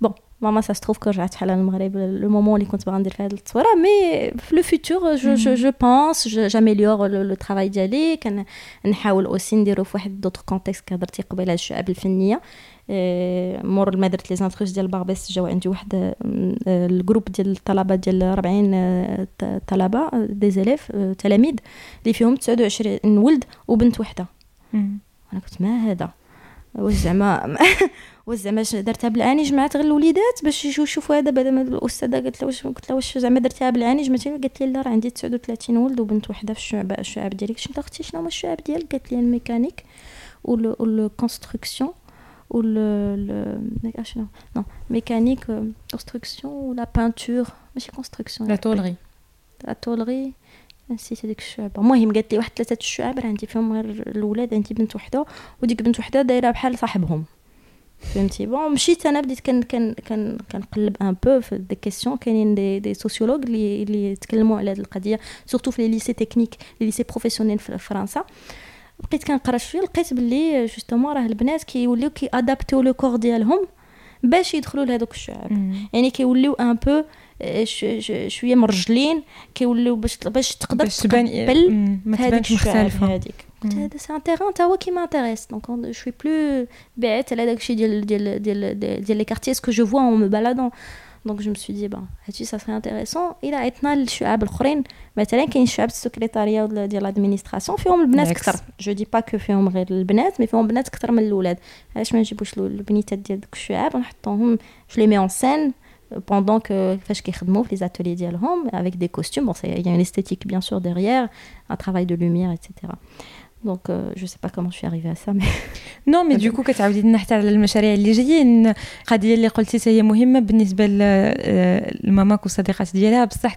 bon ماما ça se trouve que رجعت حالة المغرب le moment اللي كنت باغا ندير فيه هاد التصويره mais في le futur je je je pense j'améliore le travail ديالي كنحاول aussi نديرو في واحد d'autre contexte كهضرتي قبيله الشعب الفنيه مور ما درت Les Intruses ديال باربيس جاو عندي واحد ال groupe ديال الطلبه ديال 40 طلبه des élèves تلاميذ اللي فيهم 29 ولد وبنت وحده أنا كنت ما هذا واش زعما واش زعما درتها بالعاني جمعت غير الوليدات باش يجيو يشوفوا هذا بعد ما الأستاذة قالت لها واش قلت لها واش زعما درتها بالعاني جمعتي قالت لي لا راه عندي 39 ولد وبنت وحدة في الشعب الشعب ديالك. شنو أختي شنو هما الشعب ديالك؟ قالت لي ال mécanique وال construction non, non mécanique euh, construction ou la peinture. ماشي construction la tôlerie. La tôlerie. نسيت هذيك الشعبه المهم قالت لي واحد ثلاثة الشعب راه عندي فيهم غير الاولاد عندي بنت وحدة. وديك بنت وحدة دايرة بحال صاحبهم. فهمتي؟ bon مشيت أنا بديت كان كان كان كنقلب un peu في des questions كاينين des des sociologues اللي اللي يتكلموا على هذه القضية surtout في les lycées techniques les lycées professionnels في فرنسا. بقيت كنقرا شوية لقيت باللي justement راه البنات كيوليو كي adapt يو le corps ديالهم باش يدخلوا لهذوك الشعب. يعني كيوليو un peu شوية مرجلين كيوليو باش باش تقدر تقبل هذيك الشعب هذيك. قلت هذا c'est un terrain تا هو qui m'intéresse donc شوي بلو بعت على داكشي ديال ديال ديال ديال les quartiers ce que je vois en me baladant donc je me suis dit bon هادشي ça serait intéressant إلى عيطنا للشعاب الاخرين مثلا كاين شعب السكرتاريه ديال l'administration فيهم البنات أكثر je dis pas que فيهم غير البنات mais فيهم بنات أكثر من الاولاد علاش ما نجيبوش البنيتات ديال دوك الشعاب ونحطوهم je les mets en scène pendant que les ateliers ديالهم، avec des costumes. Bon, il y a une esthétique bien sûr derrière, un travail de lumière, etc. donc je sais pas comment j'suis arrivée à ça mais non mais du coup كتعاودي لنا حتى على المشاريع اللي جايين القضية اللي قلتي هي مهمه بالنسبة لماماك والصديقات ديالها. بصح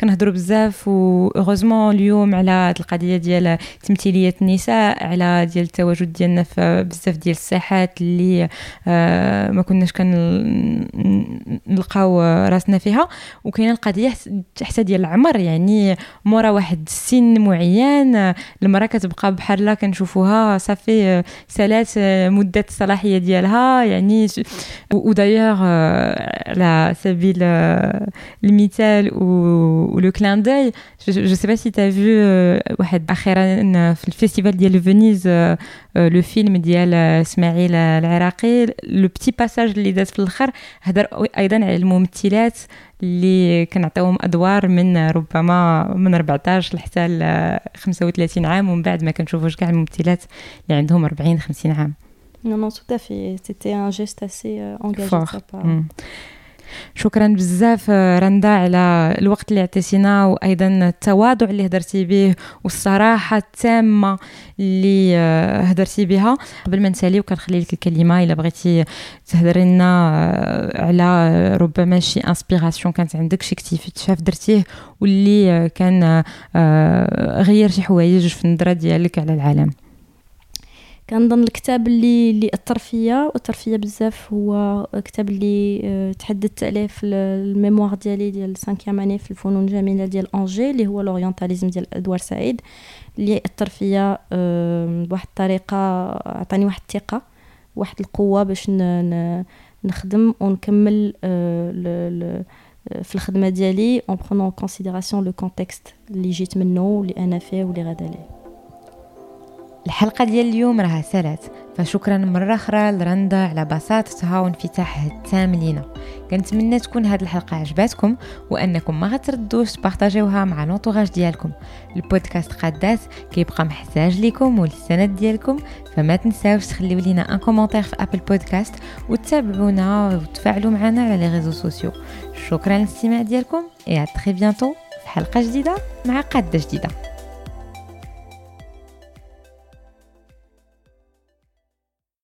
كنهضروا بزاف و heureusement اليوم على هذه القضية ديال تمثيلية النساء على ديال التواجد ديالنا في بزاف ديال الساحات اللي ما كناش كنلقاو راسنا فيها. وكاينة القضية حتى ديال العمر يعني مورا واحد السن معين المرأة كتبقى بحال لا كنشوفوها صافي سالات مده الصلاحيه ديالها يعني ودايوغ على سبيل المثال و le clin d'œil je sais pas si t'as vu واحد أخيرا في ال festival ديال فينيز لو فيلم ديال إسماعيل العراقي لو بتي باساج اللي داز في الأخر هضر أيضا على الممثلات اللي كنعطيوهم أدوار من ربما من 14 حتى ل 35 عام ومن بعد ما كنشوفوش كاع الممثلات اللي عندهم 40 50 عام Non, non, tout à fait. C'était un geste assez euh, engagé de sa part. شكرا بزاف رندا على الوقت اللي عطيتينا وأيضا التواضع اللي هدرتي به والصراحة التامة اللي هدرتي بها. قبل ما نسالي وكنخلي لك الكلمة إلا بغيتي تهضري لنا على ربما شي inspiration كانت عندك شي اكتشاف درتيه واللي كان غير شي حوايج في النظرة ديالك على العالم. كنظن الكتاب اللي اللي أثر فيا اثر فيا بزاف هو كتاب اللي آه، تحدثت عليه في ال mémoire ديالي ديال 5 année في الفنون الجميلة ديال أنجي اللي هو l'orientalisme ديال إدوار سعيد اللي أثر فيا بواحد الطريقة عطاني واحد الثقة واحد القوة باش نخدم ونكمل آه، في الخدمة ديالي en prenant considération le contexte اللي جيت منه واللي أنا فيه واللي غادا ليه الحلقة ديال اليوم راها سالات فشكرا مرة أخرى لرندا على بساطتها وانفتاحها التام لينا كنتمنى تكون هذه الحلقة عجباتكم وأنكم ما غتردوش ت partag يوها مع l'entourage ديالكم. البودكاست قادات كيبقى محتاج لكم وللسند ديالكم فما تنساوش تخليو لينا un commentaire في Apple Podcasts وتتابعونا وتفاعلوا معنا على les réseaux sociaux شكرا للاستماع ديالكم et très bientôt في حلقة جديدة مع قادة جديدة.